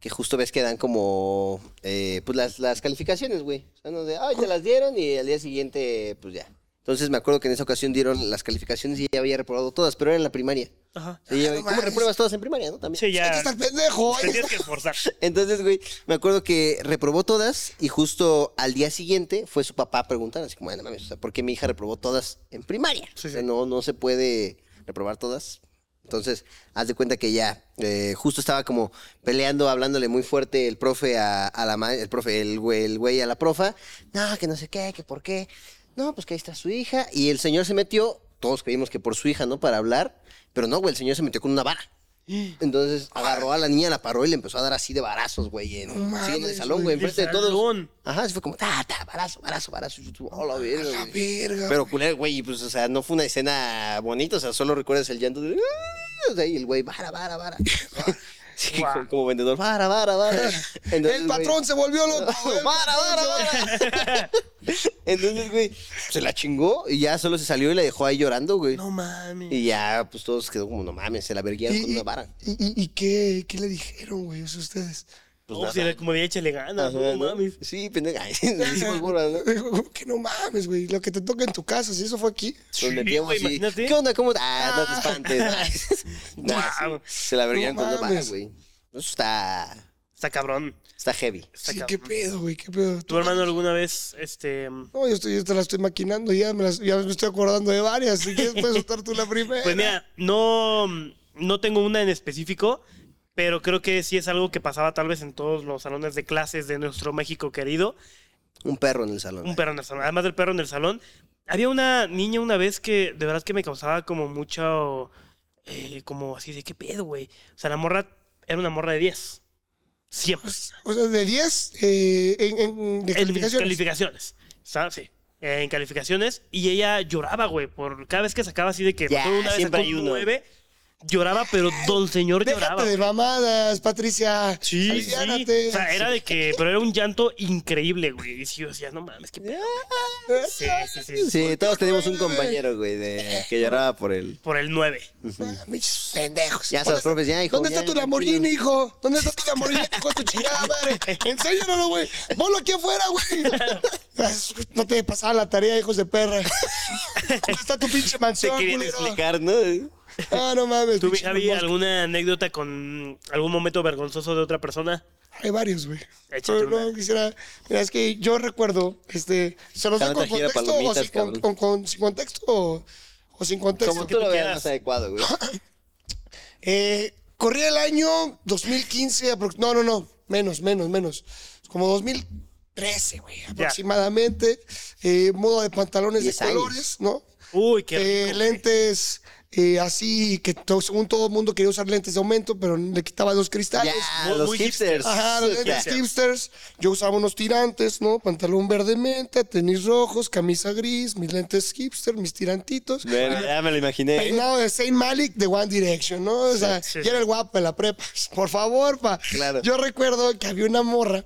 que justo ves que dan como eh, pues las, las calificaciones, güey. O sea, no de, ay, te las dieron y al día siguiente, pues ya. Entonces me acuerdo que en esa ocasión dieron las calificaciones y ella había reprobado todas, pero era en la primaria. Ajá. Sí, no ¿Cómo mames. repruebas todas en primaria, no? También. Sí, ya. estar pendejo. Te tienes que esforzar. Entonces, güey, me acuerdo que reprobó todas y justo al día siguiente fue su papá a preguntar, así como, bueno, mames, o sea, ¿por qué mi hija reprobó todas en primaria? O sea, no, no se puede reprobar todas. Entonces, haz de cuenta que ya, eh, justo estaba como peleando, hablándole muy fuerte el profe a, a la el profe, el güey, el güey a la profa. No, que no sé qué, que por qué. No, pues que ahí está su hija. Y el señor se metió, todos creímos que por su hija, ¿no? Para hablar. Pero no, güey, el señor se metió con una vara. Entonces agarró a la niña, la paró y le empezó a dar así de varazos, güey, en, No en el salón, güey, enfrente de todos. Ajá, así fue como, ta, ta, barazo, barazo, barazo. Y tú, "Oh, la verga, La güey". verga. Pero culero, güey, y pues, o sea, no fue una escena bonita, o sea, solo recuerdas el llanto de, "Ah", o sea, y el güey, vara, vara, vara. Sí, como vendedor, vara, vara, vara. Entonces, el güey, patrón se volvió loco. Vara, vara, vara. Entonces, güey, se la chingó y ya solo se salió y la dejó ahí llorando, güey. No mames. Y ya, pues todos quedó como, no mames, se la verguieron con ¿Y, una vara. y, y- y qué, qué le dijeron, güey, ustedes? Pues nada. si era como de échale ganas, Ajá, no ¿no? mames. Sí, pendeja. Nos hicimos ¿no? Que no mames, güey, lo que te toca en tu casa, si eso fue aquí. Nos metíamos güey, y, imagínate. ¿Qué onda? ¿Cómo? Ah, no te espantes. Nah, Guau. sí, se la verían No con mames. güey. Eso está, Está cabrón. está heavy. Está Sí, cabrón. qué pedo, güey, qué pedo. ¿Tu hermano alguna vez, este... No, yo, estoy, yo te la estoy maquinando, ya me, las- ya me estoy acordando de varias. Si quieres, puedes soltar tú la primera. Pues mira, no, no tengo una en específico, pero creo que sí es algo que pasaba tal vez en todos los salones de clases de nuestro México querido. Un perro en el salón. Un perro en el salón. Además del perro en el salón, había una niña una vez que de verdad que me causaba como mucho... eh, como así de, ¿qué pedo, güey? O sea, la morra era una morra de 10. Siempre. O sea, de 10 eh, en, en- de En calificaciones. calificaciones. ¿Sabes? Sí. En calificaciones. Y ella lloraba, güey, por cada vez que sacaba así de que Ya, una vez siempre sacó hay un uno. 9, lloraba, pero don señor lloraba. Déjate de mamadas, Patricia. Sí, sí. Aliviánate. O sea, era de que, pero era un llanto increíble, güey. Y sí, yo decía, no mames, qué pedo. Sí, sí, sí. Sí, todos tenemos un compañero, güey, de, que lloraba por él. Por el 9. Ah, pendejos. Ya sabes, profes, ya, hijo. ¿Dónde ya, está tu. Lamborghini, hijo? ¿Dónde está tu Lamborghini, hijo de tu chingada madre? Enséñalo, güey. Ponlo aquí afuera, güey. No te pasaba la tarea, hijos de perra. ¿Dónde está tu pinche Te mansión, querían culero? explicar, ¿no? Ah, no mames. ¿Tú, Javi, alguna anécdota con algún momento vergonzoso de otra persona? Hay varios, güey. Échate Pero no una. quisiera. Mira, es que yo recuerdo, este. ¿Se los doy con gira contexto o palomitas, sin, con, cabrón. con- con- sin contexto o, o sin contexto? Como que tú lo veas más adecuado, güey. Eh, corría el año 2015, aprox- no, no, no, menos, menos, menos. Como 2013, güey, aproximadamente. Eh, modo de pantalones de Diez años. colores, ¿no? Uy, qué Eh, rico. lentes eh, así, que según todo el mundo quería usar lentes de aumento, pero le quitaba los cristales. Muy- los muy hipsters. Ajá, los lentes Ya. hipsters. Yo usaba unos tirantes, ¿no? Pantalón verde menta, tenis rojos, camisa gris, mis lentes hipster, mis tirantitos. Ya me lo imaginé. Peinado de Saint Malik de One Direction, ¿no? O sea, sí, yo era el guapo de la prepa. Por favor, pa. Claro. Yo recuerdo que había una morra.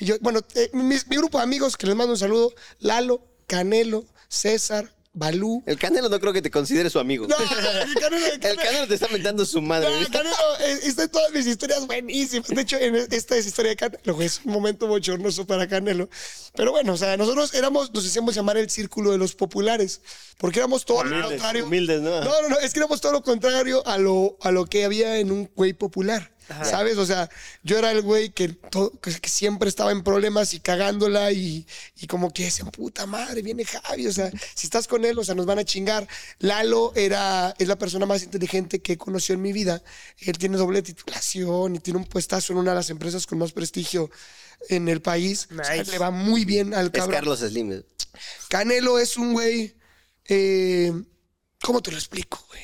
Y yo, bueno, eh, mi, mi grupo de amigos que les mando un saludo: Lalo, Canelo, César, Balú. El Canelo no creo que te considere su amigo. No, el Canelo, el El Canelo- Canelo te está mentando su madre. no, el Canelo, eh, está en todas mis historias buenísimas. De hecho, en esta es historia de Canelo, es un momento bochornoso para Canelo. Pero bueno, o sea, nosotros éramos, nos hacíamos llamar el círculo de los populares, porque éramos todo lo Humildes, contrario. humildes, ¿no? No, no, no, es que éramos todo lo contrario a lo, a lo que había en un güey popular. ¿Sabes? O sea, yo era el güey que, to- que, que siempre estaba en problemas y cagándola y, y como que decían, puta madre, viene Javi. O sea, si estás con él, o sea, nos van a chingar. Lalo era, es la persona más inteligente que he conocido en mi vida. Él tiene doble titulación y tiene un puestazo en una de las empresas con más prestigio en el país. O sea, Nice. le va muy bien al Es cabrón. Carlos Slim. Canelo es un güey. eh, ¿Cómo te lo explico, güey?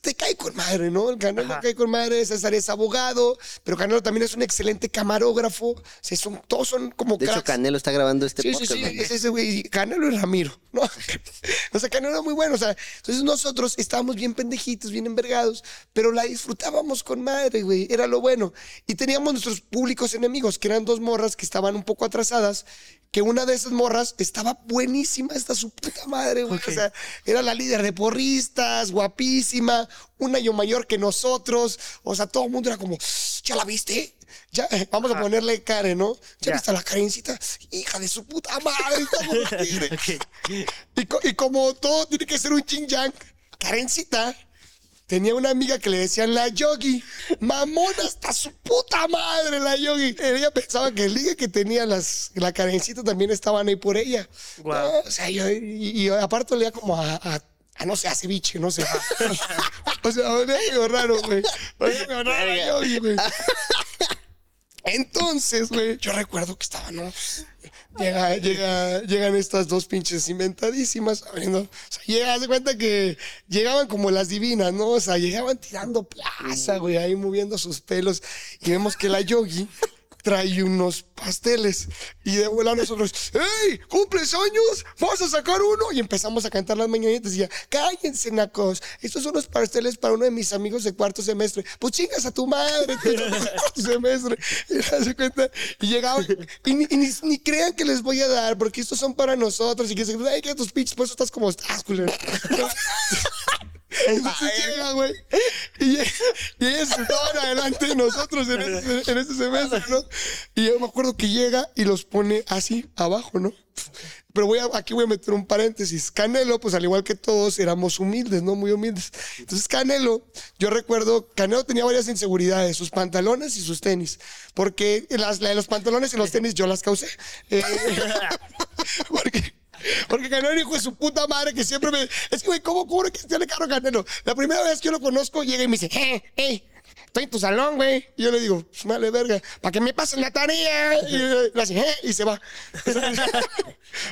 Te, cae con madre, ¿no? El Canelo Ajá. cae con madre, César es abogado, pero Canelo también es un excelente camarógrafo. O sea, son, todos son como De hecho. Canelo está grabando este Sí, sí, podcast. sí, güey. es ese güey, y Canelo y Ramiro, ¿no? O sea, Canelo era muy bueno, o sea, entonces nosotros estábamos bien pendejitos, bien envergados, pero la disfrutábamos con madre, güey, era lo bueno. Y teníamos nuestros públicos enemigos, que eran dos morras que estaban un poco atrasadas, que una de esas morras estaba buenísima, hasta su puta madre, güey. O sea, era la líder de porristas, guapísima, un año mayor que nosotros, o sea, todo el mundo era como, ¿ya la viste? Ya, vamos a ponerle Karen, ¿no? ¿Ya, Ya. viste a la Karencita? Hija de su puta madre, ¿cómo lo quiere? y, co- y como todo tiene que ser un ching yang, Karencita tenía una amiga que le decían la yogi. Mamona hasta su puta madre, la yogi. Ella pensaba que el ligue que tenía las, la Karencita también estaban ahí por ella. Guau. No, o sea, yo, y, y aparte olía como a, a- a, no sé, a ceviche, no sé. o sea, medio raro, güey. Medio raro yogi, güey. Entonces, güey, yo recuerdo que estaba, ¿no? Llega, llega, llegan estas dos pinches inventadísimas abriendo. O sea, llega, de cuenta que llegaban como las divinas, ¿no? O sea, llegaban tirando plaza, güey, ahí moviendo sus pelos. Y vemos que la yogi trae unos pasteles. Y de vuela nosotros, ¡Ey! ¿Cumples años? ¿Vas a sacar uno? Y empezamos a cantar las mañanitas y ya, cállense, nacos. Estos son los pasteles para uno de mis amigos de cuarto semestre. Pues chingas a tu madre, de cuarto semestre. Y cuenta. Y llegaban, y, ni, y ni, ni crean que les voy a dar, porque estos son para nosotros. Y que se, ay, que tus pinches, por eso estás como estás, culero. Llega, güey. Y, y ellos estaban adelante de nosotros en ese, en ese semestre, ¿no? Y yo me acuerdo que llega y los pone así abajo, ¿no? Pero voy a, aquí voy a meter un paréntesis. Canelo, pues al igual que todos, éramos humildes, ¿no? Muy humildes. Entonces Canelo, yo recuerdo, Canelo tenía varias inseguridades, sus pantalones y sus tenis. Porque las, la de los pantalones y los tenis yo las causé. Eh, porque... Porque Canelo hijo de su puta madre que siempre me... Es que, güey, ¿cómo, cómo que le caro Canelo? La primera vez que yo lo conozco, llega y me dice, ¡eh, eh! Estoy en tu salón, güey. Y yo le digo, vale, verga, para que me pasen la tarea. Y le hace, ¡eh! Y se va. o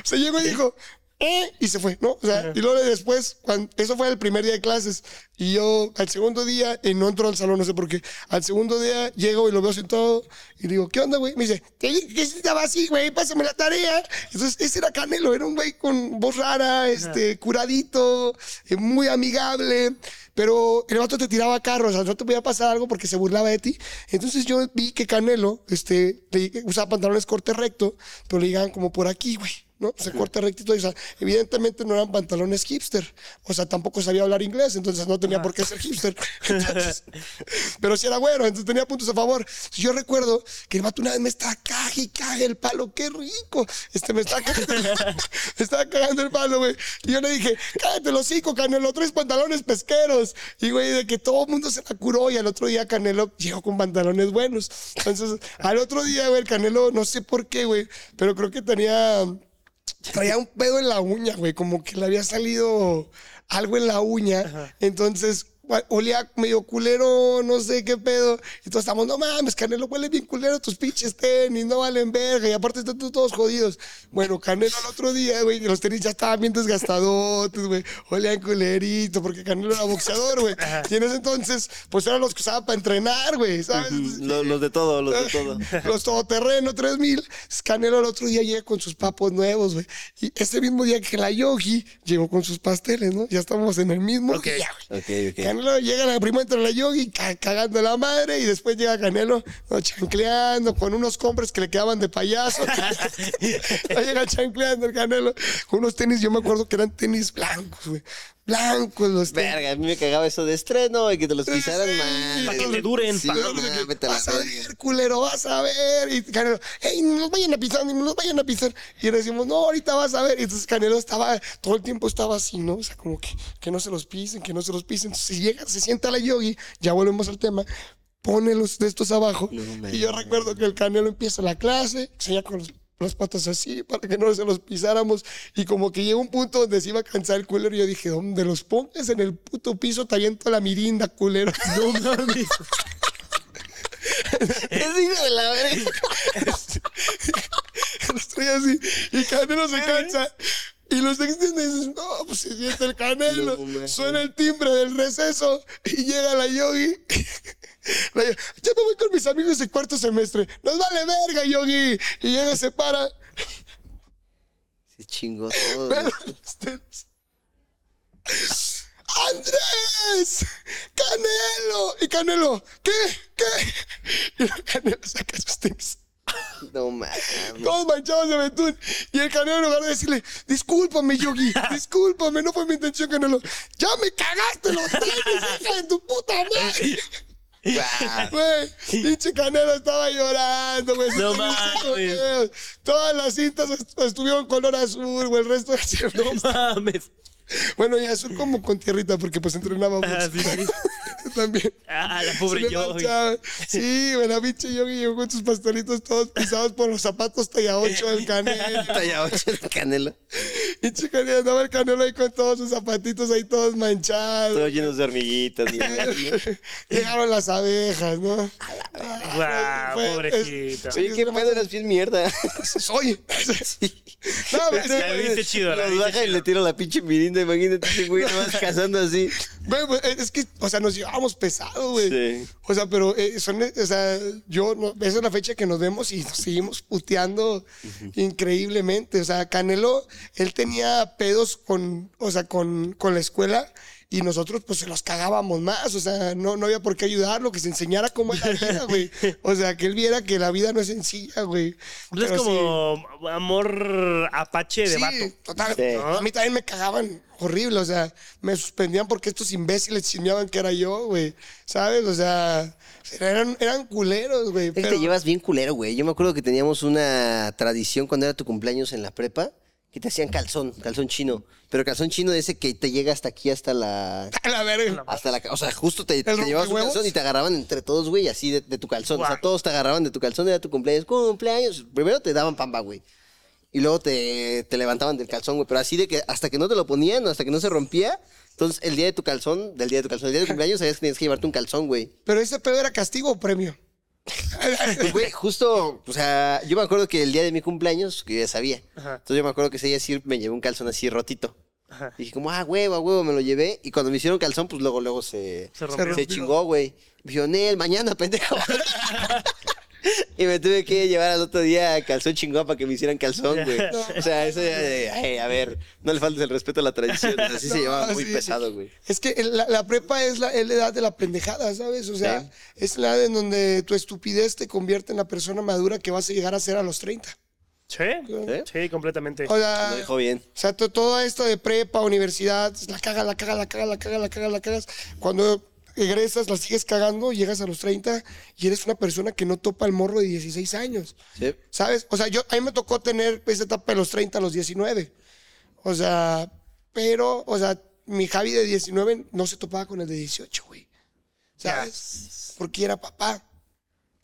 sea, llegó y dijo, eh, y se fue, ¿no? O sea, y luego después, cuando, eso fue el primer día de clases, y yo al segundo día, y no entro al salón, no sé por qué, al segundo día llego y lo veo sentado, y digo, ¿qué onda, güey? Me dice, dije que estaba así, güey, pásame la tarea. Entonces, ese era Canelo, era un güey con voz rara, este, curadito, eh, muy amigable. Pero el vato te tiraba carros, o sea, no te podía pasar algo porque se burlaba de ti. Entonces yo vi que Canelo este, le- usaba pantalones corte recto, pero le llegaban como por aquí, güey. ¿No? O sea, corte rectito. O sea, evidentemente no eran pantalones hipster. O sea, tampoco sabía hablar inglés, entonces no tenía por qué ser hipster. Entonces, pero sí era bueno, entonces tenía puntos a favor. Yo recuerdo que el vato una vez me estaba cague y cague el palo, qué rico. Este me estaba cagando, me estaba cagando el palo, güey. Y yo le dije, cállate los hocico, Canelo, tres pantalones pesqueros. Y güey, de que todo el mundo se la curó y al otro día Canelo llegó con pantalones buenos. Entonces, al otro día, güey, el Canelo, no sé por qué, güey, pero creo que tenía traía un pedo en la uña, güey, como que le había salido algo en la uña. Entonces, olía medio culero, no sé qué pedo. Y todos estamos, no mames, Canelo huele bien culero tus pinches tenis, no valen verga. Y aparte están todos- jodidos. Bueno, Canelo al otro día, güey, los tenis ya estaban bien desgastadotes, güey. Olían culerito, porque Canelo era boxeador, güey. Y en ese entonces, pues eran los que usaba para entrenar, güey, ¿sabes? Los, los de todo, los de todo. Los todoterreno 3000. Canelo el otro día llega con sus papos nuevos, güey. Y ese mismo día que la Yogi llegó con sus pasteles, ¿no? Ya estamos en el mismo Ok. día, güey. Ok, ok. Canelo llega la primera entre la Yogi ca- cagando la madre y después llega Canelo chancleando con unos compres que le quedaban de payaso. llega chancleando el Canelo con unos tenis, yo me acuerdo que eran tenis blancos, güey. Blancos los tenis. Verga, a mí me cagaba eso de estreno y que te los pisaran Sí, mal. para que te duren, Sí, pa- no, no, vete vas a ver, culero, vas a ver. Y Canelo, hey, no nos vayan a pisar, ni nos vayan a pisar. Y le decimos, no, ahorita vas a ver. Y entonces Canelo estaba, todo el tiempo estaba así, ¿no? O sea, como que, que no se los pisen, que no se los pisen. Entonces, si llega, se sienta la yogi, ya volvemos al tema. Pone los de estos abajo. y yo recuerdo que el Canelo empieza la clase, se con los, las patas así para que no se los pisáramos. Y como que llega un punto donde se iba a cansar el culero. Y yo dije, donde los pongas en el puto piso, te aviento la mirinda, culero. No mames. Es hijo de la verga. traía así y Canelo se cansa. Y los extienden y dicen, no, pues se siente el canelo. Mames. Suena el timbre del receso y llega la yogi. La Yogi, ya me voy con mis amigos de cuarto semestre. Nos vale verga, yogi. Y llega, se para. Se chingó todo. ¡Andrés! ¡Canelo! Y Canelo, ¿qué? ¿Qué? Y Canelo saca sus tenis. No mames. Todos manchados de betún. Y el canelo en lugar de decirle, discúlpame, Yogi, discúlpame, no fue mi intención, Canelo. Ya me cagaste los tenis, hija de tu puta madre. Güey, pinche Canelo estaba llorando, güey. No mames. Todas las cintas est- estuvieron color azul, güey. El resto de No mames. Bueno, y azul como con tierrita, porque pues entrenaba Ah, sí, sí. También. Ah, la pobre le yo. manchaba. Sí, la pinche Yogi llegó con sus pastelitos todos pisados por los zapatos talla 8 del Canelo. Talla ocho de canelo. Pinche Canelo andaba el Canelo ahí con todos sus zapatitos ahí todos manchados. Todos llenos de hormiguitas. ¿no? Llegaron las abejas, ¿no? Guau, Fue- pobrecito. es- Oye, qué pedo eras bien mierda. Soy. No, Ya pero- lo viste chido, la Los viste baja y le tiro la pinche mirinda. Imagínate ese güey nomás cazando así. Güey, güey, es que, o sea, nos llevábamos pesado, güey. Sí. O sea, pero eh, son, o sea, yo, no, esa es la fecha que nos vemos y nos seguimos puteando increíblemente. O sea, Canelo, él tenía pedos con, o sea, con, con la escuela y nosotros pues se los cagábamos más. O sea, no, no había por qué ayudarlo, que se enseñara cómo es la vida, güey. O sea, que él viera que la vida no es sencilla, güey. Pues es sí. como amor apache de Sí, vato. total. Sí. A mí también me cagaban horrible, o sea, me suspendían porque estos imbéciles chismeaban que era yo, güey. ¿Sabes? O sea, eran, eran culeros, güey. Es que te llevas bien culero, güey. Yo me acuerdo que teníamos una tradición cuando era tu cumpleaños en la prepa, que te hacían calzón, calzón chino. Pero calzón chino ese que te llega hasta aquí, hasta la... A la verga. Hasta la... O sea, justo te, te llevabas un calzón y te agarraban entre todos, güey, así de, de tu calzón. O sea, todos te agarraban de tu calzón, era tu cumpleaños. Cumpleaños. Primero te daban pamba, güey. Y luego te, te levantaban del calzón, güey. Pero así de que hasta que no te lo ponían, hasta que no se rompía. Entonces, el día de tu calzón, del día de tu calzón, el día de tu cumpleaños, sabías que tenías que llevarte un calzón, güey. Pero ese pedo era castigo o premio. Güey, justo, o sea, yo me acuerdo que el día de mi cumpleaños, que yo ya sabía. Ajá. Entonces yo me acuerdo que ese día sí me llevé un calzón así rotito. Ajá. Y dije como, ah, huevo, a huevo, me lo llevé. Y cuando me hicieron calzón, pues luego, luego se, Se se chingó, güey. Me dijo, Nel, mañana, pendejo. y me tuve que llevar al otro día calzón chingón para que me hicieran calzón, güey. O sea, eso ya de, ay, a ver, no le faltes el respeto a la tradición. Así se llevaba muy sí. pesado, güey. Es que la, la prepa es la, es la edad de la pendejada, ¿sabes? O sea, Sí. es la edad en donde tu estupidez te convierte en la persona madura que vas a llegar a ser a los 30. Sí, sí, completamente. O sea, Lo dijo bien. o sea, to- todo esto de prepa, universidad, la cagas, la cagas, la cagas, la cagas, la cagas, la cagas. Cuando egresas, la sigues cagando, llegas a los 30 y eres una persona que no topa el morro de 16 años. Sí. ¿Sabes? O sea, yo, a mí me tocó tener esa etapa de los 30 a los 19. O sea, pero, o sea, mi Javi de 19 no se topaba con el de 18, güey. ¿Sabes? Porque era papá.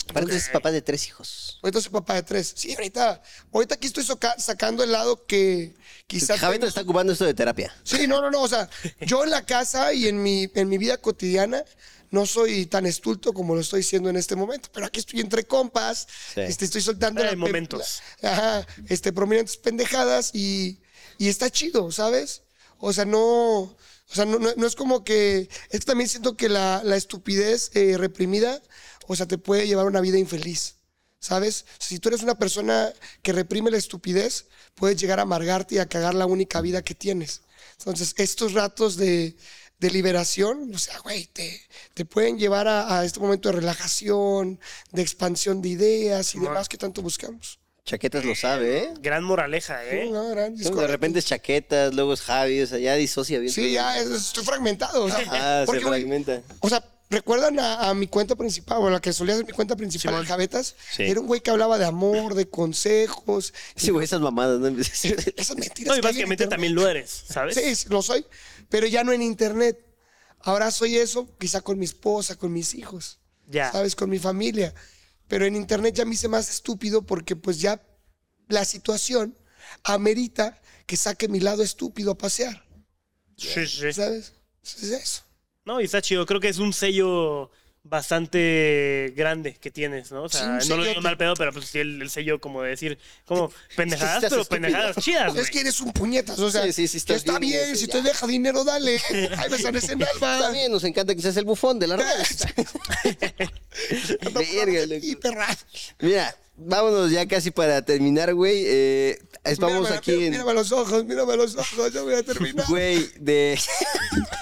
Aparte es papá de tres hijos. Ahorita soy papá de tres. Sí, ahorita, ahorita aquí estoy soca- sacando el lado que quizás... Javito está ocupando esto de terapia. Sí, no, no, no. O sea, yo en la casa y en mi, en mi vida cotidiana no soy tan estulto como lo estoy siendo en este momento. Pero aquí estoy entre compas. Sí. Este, estoy soltando Hay la- momentos. la- ajá, este, prominentes pendejadas y, y está chido, ¿sabes? O sea, no. O sea, no, no- no es como que. Es que también siento que la, la estupidez eh, reprimida, o sea, te puede llevar a una vida infeliz. ¿Sabes? Si tú eres una persona que reprime la estupidez, puedes llegar a amargarte y a cagar la única vida que tienes. Entonces, estos ratos de, de liberación, o sea, güey, te, te pueden llevar a, a este momento de relajación, de expansión de ideas y demás que tanto buscamos. Chaquetas lo sabe, ¿eh? Gran moraleja, ¿eh? No, gran- es De repente es chaquetas, luego es Javi, o sea, ya disocia bien. Sí, ya es- estoy fragmentado. o sea, Ah, se porque, güey, fragmenta. O sea, ¿recuerdan a, a mi cuenta principal, o la que solía ser mi cuenta principal. Javetas? Sí. Era un güey que hablaba de amor, de consejos. Sí, güey, esas mamadas, ¿no? Esas mentiras. No, y básicamente también lo eres, ¿sabes? Sí, sí, lo soy, pero ya no en internet. Ahora soy eso, quizá con mi esposa, con mis hijos, Ya. ¿sabes? Con mi familia. Pero en internet ya me hice más estúpido porque pues ya la situación amerita que saque mi lado estúpido a pasear, Sí, sí. ¿sabes? Es eso. No, y está chido. Creo que es un sello bastante grande que tienes, ¿no? O sea, un no lo sello digo mal pedo, pero pues sí el, el sello como de decir, como pendejadas, pero estúpido. pendejadas chidas. Es que eres un puñetas, o sea, Sí, sí, sí, estás está bien, bien, si ya. te deja dinero, dale. Ay, me sales en. Está bien, nos encanta que seas el bufón de la red. Verga, loco. Y perra. Mira, vámonos ya casi para terminar, güey. Eh, estamos Mírame, aquí mira- en. Mírame los ojos, mírame los ojos, ya voy a terminar. Güey, de.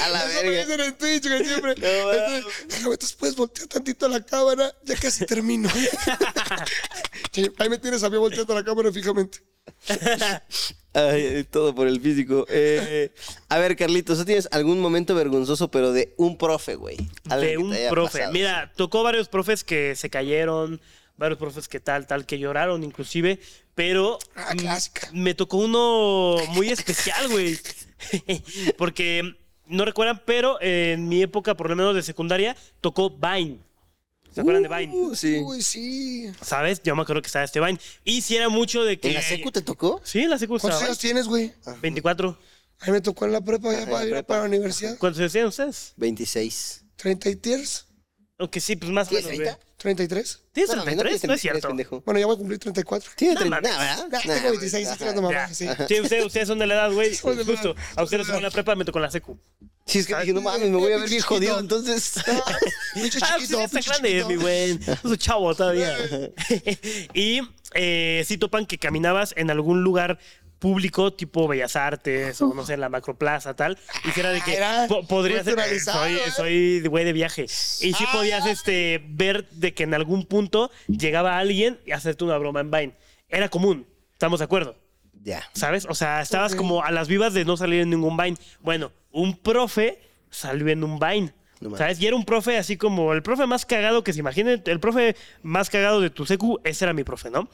a la Eso me verga. dicen en Twitch, que siempre. No, Entonces, déjame, entonces puedes voltear tantito la cámara, ya casi termino. Ahí me tienes a mí volteando la cámara fijamente. Ay, todo por el físico. Eh, a ver, Carlitos, ¿tú tienes algún momento vergonzoso, pero de un profe, güey? De un profe. pasado. Mira, tocó varios profes que se cayeron, varios profes que tal, tal, que lloraron inclusive, pero Ah, clásica. me tocó uno muy especial, güey. Porque no recuerdan, pero en mi época, por lo menos de secundaria, tocó Vine. ¿Se acuerdan de Vine? Uh, sí. Uy, sí. ¿Sabes? Yo me acuerdo que estaba este Vine. Y si era mucho de que. ¿En la secu te tocó? Sí, en la secu estaba. ¿Cuántos años tienes, güey? 24. A mí me tocó en la prepa ya para ir para la universidad. ¿Cuántos años tienen ustedes? 26. ¿30 y tiers? Aunque sí, pues más o menos. ¿33? ¿Tienes no, 33? No, no, es cierto. Pendejo. Bueno, ya voy a cumplir 34. Tiene 39, ¿verdad? Ya, tengo 26, estoy dando sí. Ustedes, son de la edad, güey. Justo. A ah, ustedes son la prepa, me tocó la secu. Sí, es que dije, no mames, me voy a ver bien jodido, entonces. Ah, Mucho ah, chiquito, está grande, mi güey. Es chavo todavía. y eh, si topan que caminabas en algún lugar público, tipo Bellas Artes, o no sé, la Macroplaza, tal. Y que era de que Era po- podrías ser. culturalizado, Soy, ¿eh? soy güey de viaje. Y sí podías este, ver de que en algún punto llegaba alguien y hacerte una broma en Vine. Era común, ¿estamos de acuerdo? Ya. ¿Sabes? O sea, estabas como a las vivas de no salir en ningún Vine. Bueno, un profe salió en un Vine. No. ¿Sabes? Y era un profe así como el profe más cagado que se imaginen. El profe más cagado de tu secu, ese era mi profe, ¿no?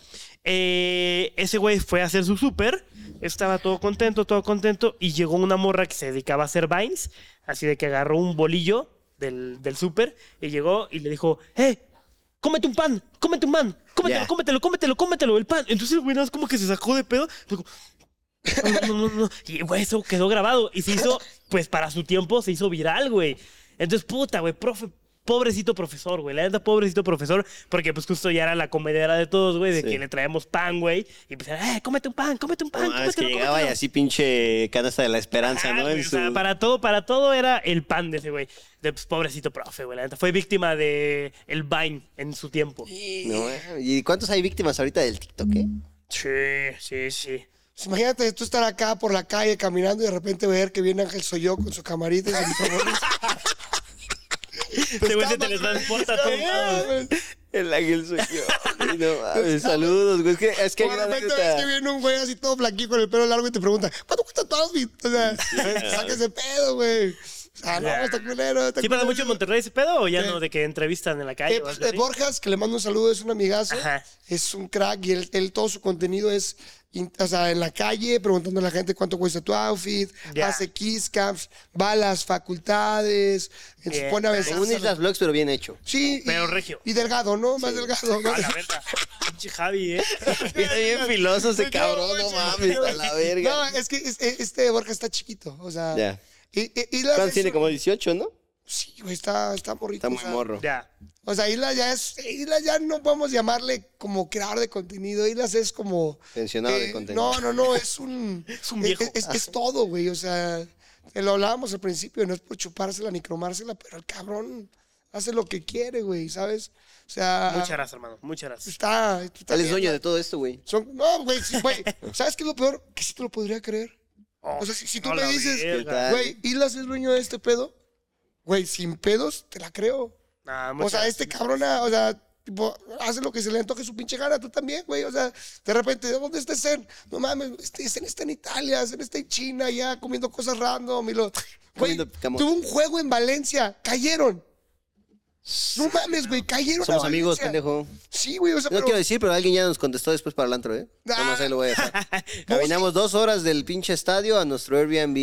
Eh, ese güey fue a hacer su súper. Estaba todo contento, todo contento. Y llegó una morra que se dedicaba a hacer Vines. Así de que agarró un bolillo del, del súper y llegó y le dijo, ¡Eh! cómete un pan, cómete un pan, cómetelo, Ya. cómetelo, cómetelo, cómetelo, el pan. Entonces el güey nada más como que se sacó de pedo. dijo, no, no, no, no. Y güey, eso quedó grabado y se hizo, pues para su tiempo se hizo viral, güey. Entonces, puta, güey, profe, pobrecito profesor, güey. La neta, pobrecito profesor, porque pues justo ya era la comedera de todos, güey, de Sí. que le traemos pan, güey. Y pues, eh, cómete un pan, cómete un pan, No, es que cómetelo, llegaba y cómetelo". así pinche canasta de la esperanza, Ah, ¿no? güey, En o sea, su- para todo, para todo era el pan de ese güey. De pues, pobrecito profe, güey. La neta, fue víctima de el Vine en su tiempo. No, eh. ¿Y cuántos hay víctimas ahorita del TikTok, eh? Sí, sí, sí. Pues imagínate tú estar acá por la calle caminando y de repente ver que viene Ángel Soy yo con su camarita y su Ese güey se teletransporta lados. El ángel soy yo. No mames, saludos, güey. Es que, es que una repente ves que viene un güey así todo flaquito con el pelo largo y te pregunta, ¿cuánto cuesta tu outfit? O sea, saca ese pedo, güey. Ah, no, está culero. Está ¿Sí pasa mucho en Monterrey ese pedo o ya ¿Qué? no? De que entrevistan en la calle Eh, o pues, algo eh, así? Borjas, que le mando un saludo, es un amigazo. Ajá. Es un crack y él, él- todo su contenido es in- o sea, en la calle, preguntando a la gente cuánto cuesta tu outfit, Ya. hace kiss camps, va a las facultades, se pone a besar. un Islas Vlogs, pero bien hecho. Sí, Pero y, regio. y delgado, ¿no? Más delgado. ¿no? A la verga. Pinche Javi, ¿eh? Está bien filoso ese cabrón, no, mames, a la verga. No, es que es- es- este Borja está chiquito, o sea. Ya. Y, y- y la- ¿Cuántos tiene? Como 18, ¿no? Sí, güey, está, está morrito. Está muy o sea, morro. Ya. O sea, Islas ya es. Islas ya no podemos llamarle como creador de contenido. Islas es como. Pensionado de contenido. No, no, no, es un. Es un viejo. Es, es- es todo, güey. O sea, eh, lo hablábamos al principio, no es por chupársela ni cromársela, pero el cabrón hace lo que quiere, güey, ¿sabes? O sea. Muchas gracias, hermano. Muchas gracias. Está. está Él es dueño de todo esto, güey. Son- no, güey, sí, güey. ¿Sabes qué es lo peor? Que sí te lo podría creer. O sea, si, si tú a me dices, güey, Islas es dueño de este pedo, güey, sin pedos, te la creo. Nah, O sea, este cabrón, ah, o sea, tipo, hace lo que se le antoje su pinche gana, tú también, güey. O sea, de repente, ¿de dónde está Zen? No mames, este, Zen está en Italia, Zen está en China, ya comiendo cosas random. Y lo, güey, tuvo un juego en Valencia, cayeron. No mames, güey, cayeron. a Somos amigos, pendejo. Sí, güey, o sea, No pero- quiero decir, pero alguien ya nos contestó después para el antro, ¿eh? Nada más ahí lo voy a dejar. Caminamos dos horas del pinche estadio a nuestro Airbnb.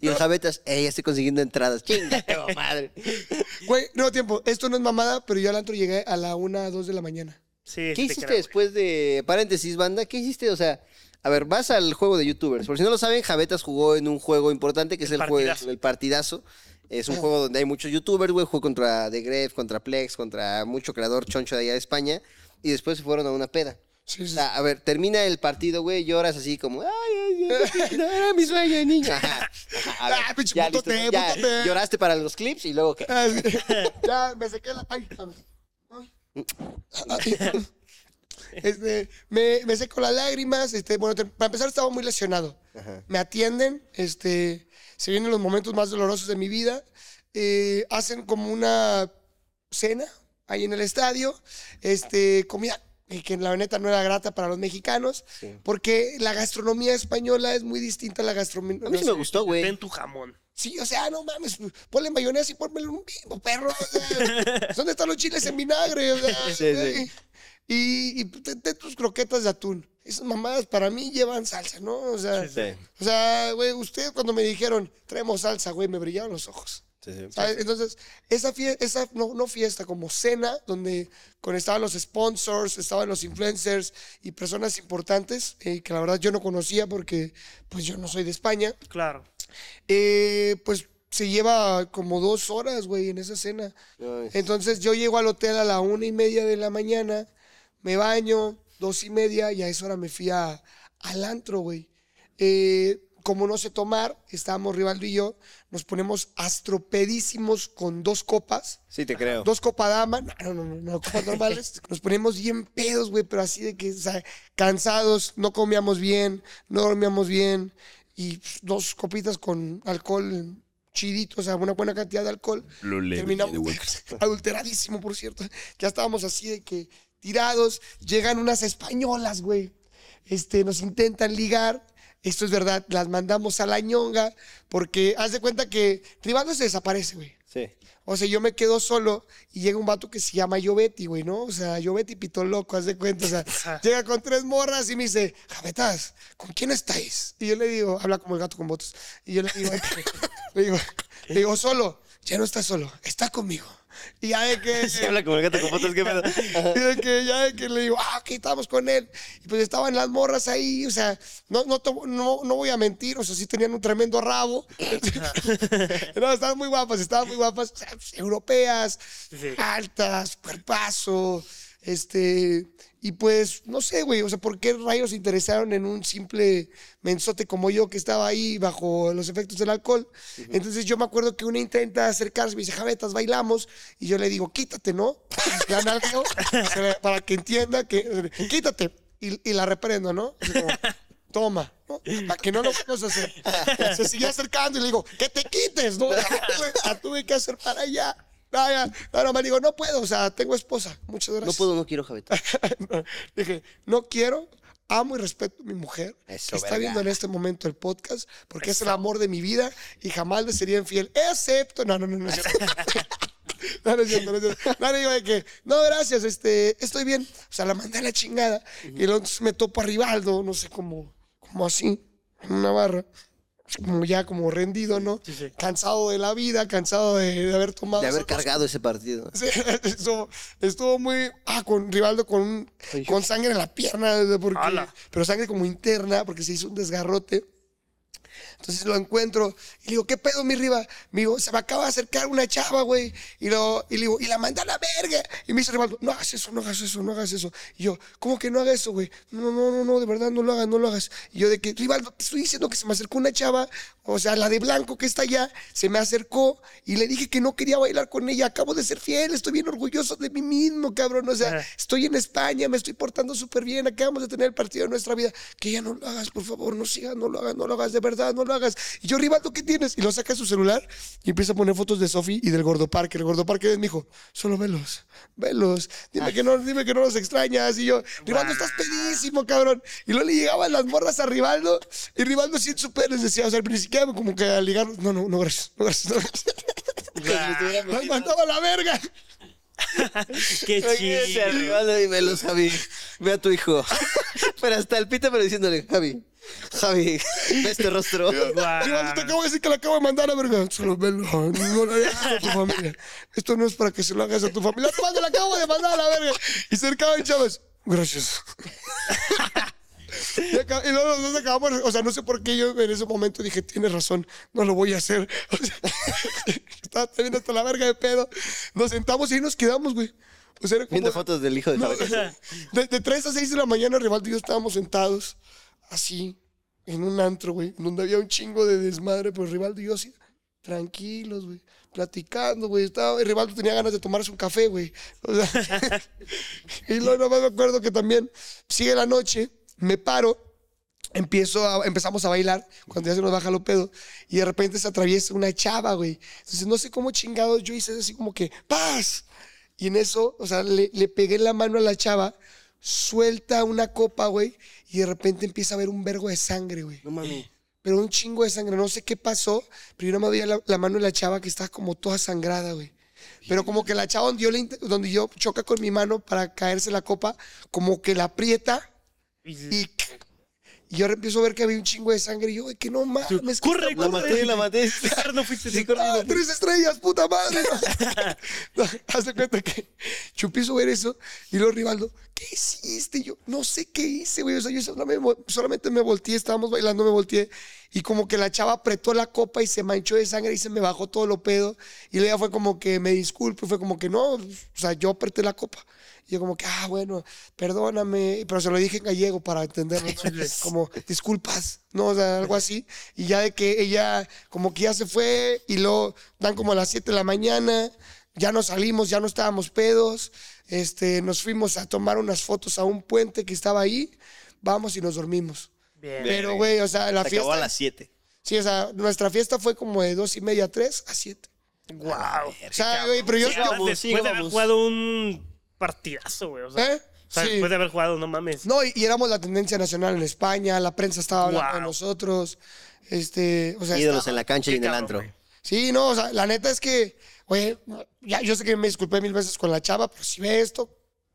Y el Javetas, ey, ya estoy consiguiendo entradas. Chingate, oh, madre. Güey, no, tiempo, esto no es mamada, pero yo al antro llegué a la una, dos de la mañana. Sí, ¿Qué hiciste creo, después de. Paréntesis, banda, ¿qué hiciste? O sea, a ver, vas al juego de youtubers. Por si no lo saben, Javetas jugó en un juego importante que es El el, juego, partidazo. el partidazo. Es un juego donde hay muchos youtubers, güey. Jugó contra The Gref, contra Plex, contra mucho creador choncho de allá de España. Y después se fueron a una peda. Sí, sí. a ver, termina el partido, güey, lloras así como, ay, ay, ay, no, era mi sueño de niño. Ajá, ajá, a ver, Ah, pinche ya, listo, ya, putote. lloraste para los clips y luego qué. Ah, ya, me sequé la. Ay. Este, me, me seco las lágrimas. Este, bueno, te- para empezar, estaba muy lesionado. Me atienden. Este, se vienen los momentos más dolorosos de mi vida. Eh, hacen como una cena ahí en el estadio. Este, comida eh, que la neta no era grata para los mexicanos. Porque la gastronomía española es muy distinta a la gastronomía. A mí sí me gustó, güey. Ten tu jamón. Sí, o sea, no mames, ponle mayonesa y ponmelo un bimbo, perro. o sea, ¿Dónde están los chiles en vinagre? O sea, Sí. Y, y ten- ten tus croquetas de atún. Esas mamadas para mí llevan salsa, ¿no? O sea, Sí, o sea, güey, ustedes cuando me dijeron, traemos salsa, güey, me brillaron los ojos. sí, sí. ¿sabes? Entonces, esa, fie- esa no, no fiesta, como cena, donde con estaban los sponsors, estaban los influencers y personas importantes eh, que la verdad yo no conocía porque pues yo no soy de España. Claro. Eh, pues se lleva como dos horas, güey, en esa cena. Ay. Entonces yo llego al hotel a la una y media de la mañana, me baño, dos y media, y a esa hora me fui a, al antro, güey. Eh, como no sé tomar, estábamos Rivaldo y yo, nos ponemos astropedísimos con dos copas. Sí, te creo. Dos copas dama, no, no, no, no, no, copas normales. Nos ponemos bien pedos, güey, pero así de que, o sea, cansados, no comíamos bien, no dormíamos bien. Y dos copitas con alcohol chidito, o sea, una buena cantidad de alcohol. Terminamos adulteradísimo, por cierto. Ya estábamos así de que tirados. Llegan unas españolas, güey. Este, nos intentan ligar. Esto es verdad, las mandamos a la ñonga porque haz de cuenta que Rivaldo se desaparece, güey. Sí. O sea, yo me quedo solo y llega un vato que se llama Yovetti, güey, ¿no? O sea, Yovetti pito loco, haz de cuenta. O sea, llega con tres morras y me dice, Javetas, ¿con quién estáis? Y yo le digo, habla como el gato con botas. Y yo le digo, le digo, le digo, solo. Ya no está solo, está conmigo. Y ya de que... Se habla como el gato con qué pedo. Y de que ya de que le digo, ah, aquí estamos con él. Y pues estaban las morras ahí, o sea, no, no, no, no voy a mentir, o sea, sí tenían un tremendo rabo. no, estaban muy guapas, estaban muy guapas, o sea, europeas, Sí. altas, cuerpazo, este... Y pues, no sé, güey, o sea, ¿por qué rayos se interesaron en un simple mensote como yo que estaba ahí bajo los efectos del alcohol? Entonces yo me acuerdo que una intenta acercarse, me dice, Javetas, bailamos, y yo le digo, quítate, ¿no? Para que entienda que, quítate, y, y la reprendo, ¿no? Como, Toma, ¿no? para que no lo a hacer. Se sigue acercando y le digo, que te quites, ¿no? La tuve que hacer para allá. No, ya. no, no, me digo, no puedo, o sea, tengo esposa. Muchas No gracias. puedo, no quiero, Javeta. Dije, no quiero, amo y respeto a mi mujer. Eso, que está verga. viendo en este momento el podcast, porque es el amor de mi vida y jamás le sería infiel, excepto. No, no, no, no cierto. No, no es cierto, no es cierto. No, le digo de que, no, gracias, este, estoy bien. O sea, la mandé a la chingada. Y luego me topo a Rivaldo, no sé, como, como así, en una barra. Como ya como rendido, ¿no? Sí, sí. Cansado de la vida, cansado de, de haber tomado. De haber cargado ese partido. Sí, estuvo, estuvo muy. Ah, con Rivaldo con, un- con sangre en la pierna, porque, pero sangre como interna, porque se hizo un desgarrote. Entonces lo encuentro y le digo, ¿qué pedo, mi Riva? Me digo, se me acaba de acercar una chava, güey. Y, lo, y le digo, y la manda a la verga. Y me dice Rivaldo, no hagas eso, no hagas eso, no hagas eso. Y yo, ¿cómo que no hagas eso, güey? No, no, no, no, de verdad, no lo hagas, no lo hagas. Y yo, de que, Rivaldo, te estoy diciendo que se me acercó una chava, o sea, la de blanco que está allá, se me acercó y le dije que no quería bailar con ella. Acabo de ser fiel, estoy bien orgulloso de mí mismo, cabrón. O sea, Ajá. estoy en España, me estoy portando súper bien, acabamos de tener el partido de nuestra vida. Que ya no lo hagas, por favor, no sigas, no lo hagas, no lo hagas, de verdad, no lo hagas. Y yo, Rivaldo, ¿qué tienes? Y lo saca de su celular y empieza a poner fotos de Sofi y del Gordo Parker. El Gordo Parker es mi hijo, solo velos, velos. Dime que no, dime que no los extrañas. Y yo, Rivaldo, estás pedísimo, cabrón. Y luego le llegaban las morras a Rivaldo y Rivaldo sí en su pelo les decía, o sea, ni siquiera como que a ligar, no, no, no, gracias, no, gracias, no, gracias. Las mandaba a la verga. Qué chido. arriba y me los Javi. Ve a tu hijo. Pero hasta el pita, pero diciéndole, Javi, Javi, ve este rostro. Rivaldo, te acabo de decir que la acabo de mandar a la verga. Solo velo, no lo hagas a tu familia. Esto no es para que se lo hagas a tu familia. Rivaldo, la acabo de mandar a la verga. Y se acercaban chavos. Gracias. Y, acá- y luego dos acabamos, o sea, no sé por qué yo en ese momento dije, tienes razón, no lo voy a hacer. O sea, estaba también hasta la verga de pedo. Nos sentamos y ahí nos quedamos, güey. O sea, era como- Viendo fotos del hijo de no, Javi. o sea, de, de 3 a 6 de la mañana, Rivaldo y yo estábamos sentados así, en un antro, güey, donde había un chingo de desmadre, pues Rivaldo y yo así, tranquilos, güey, platicando, güey. Estaba, Rivaldo tenía ganas de tomarse un café, güey. Y luego nomás me acuerdo que también sigue la noche, me paro, empiezo a- empezamos a bailar cuando ya se nos baja lo pedo y de repente se atraviesa una chava, güey. Entonces no sé cómo chingados yo hice así como que ¡paz! Y en eso, o sea, le, le pegué la mano a la chava, suelta una copa, güey, y de repente empieza a ver un vergo de sangre, güey. No mami. Pero un chingo de sangre, no sé qué pasó, pero yo no me veía la, la mano de la chava que estaba como toda sangrada, güey. Pero como que la chava donde yo, le donde yo choca con mi mano para caerse la copa, como que la aprieta y, y yo empiezo a ver que había un chingo de sangre y yo, güey, que no mames. ¿qué Corre, está La corre. maté, la maté. No fuiste Sí, sí, corre. ¡Ah, tres estrellas, puta madre. No, haz de cuenta que yo empiezo a ver eso y luego Rivaldo, ¿qué hiciste? Y yo, no sé qué hice, güey. O sea, yo solamente, me- solamente me volteé, estábamos bailando, me volteé y como que la chava apretó la copa y se manchó de sangre y se me bajó todo lo pedo. Y luego ya fue como que me disculpo, fue como que no, o sea, yo apreté la copa. Y yo como que, ah, bueno, perdóname, pero se lo dije en gallego para entenderlo. Como, disculpas, ¿no? O sea, algo así. Y ya de que ella como que ya se fue y luego dan como a las 7 de la mañana, ya no salimos, ya no estábamos pedos, este, nos fuimos a tomar unas fotos a un puente que estaba ahí, vamos y nos dormimos. Bien. Pero, güey, o sea, la Se acabó fiesta... a las 7. Sí, o sea, nuestra fiesta fue como de dos y media a tres a siete. Wow. O sea, güey, pero yo... Sí, yo- además, después de haber jugado un partidazo, güey. O sea, ¿Eh? o sea, Sí. después de haber jugado, no mames. No, y, y éramos la tendencia nacional en España, la prensa estaba hablando Wow. de nosotros, este, o sea... Ídolos estaba- en la cancha y en el antro. Sí, no, o sea, la neta es que, oye, ya, yo sé que me disculpé mil veces con la chava, pero si ve esto,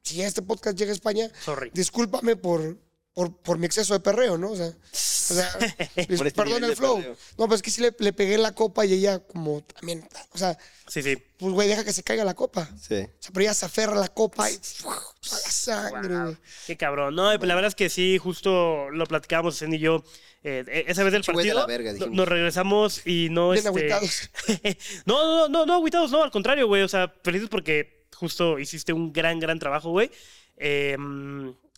si este podcast llega a España, Sorry. discúlpame por, por, por mi exceso de perreo, ¿no? O sea, O sea, este perdón nivel el flow. perreo. No, pues es que sí le, le pegué la copa y ella como también. O sea, Sí, sí. pues güey, deja que se caiga la copa. Sí. O sea, pero ella se aferra a la copa y toda la sangre, güey. Qué cabrón. No, pues la verdad es que sí, justo lo platicábamos Zen y yo. eh, esa vez del güey de partido. la verga, nos regresamos y no. Bien este... no, no, no, no, agüitados, no, al contrario, güey. O sea, felices porque justo hiciste un gran, gran trabajo, güey. Eh,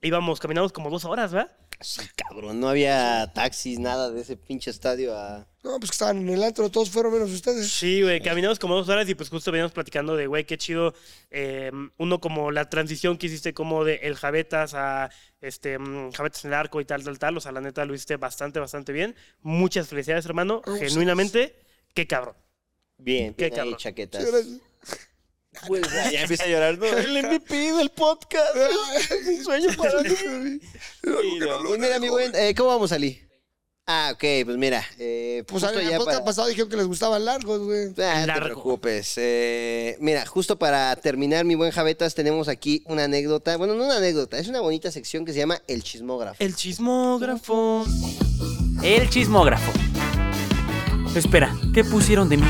íbamos, caminamos como dos horas, ¿verdad? Sí, cabrón, no había taxis, nada de ese pinche estadio a... No, pues que estaban en el antro, todos fueron menos ustedes. Sí, güey, caminamos como dos horas y pues justo veníamos platicando de, güey, qué chido. eh, uno como la transición que hiciste como de el Javetas a este mm, Javetas en el arco y tal, tal, tal. O sea, la neta lo hiciste bastante, bastante bien. Muchas felicidades, hermano. Oh, sí. Genuinamente, qué cabrón. Bien, Qué bien ahí, cabrón. chaquetas. Sí, Pues, ya, ya empieza a llorar. No, el MVP del podcast. Un sueño para mí. No. Pues mira, mi buen, eh, ¿cómo vamos, Ali? Ah, ok, pues mira. Eh, Pues justo en el ya podcast para- pasado dijeron que les gustaban largos, güey. Ah, no te Largo. preocupes. Eh, mira, justo para terminar, mi buen Javetas, tenemos aquí una anécdota. Bueno, no una anécdota, es una bonita sección que se llama El Chismógrafo. El chismógrafo. El chismógrafo. Espera, ¿qué pusieron de mí?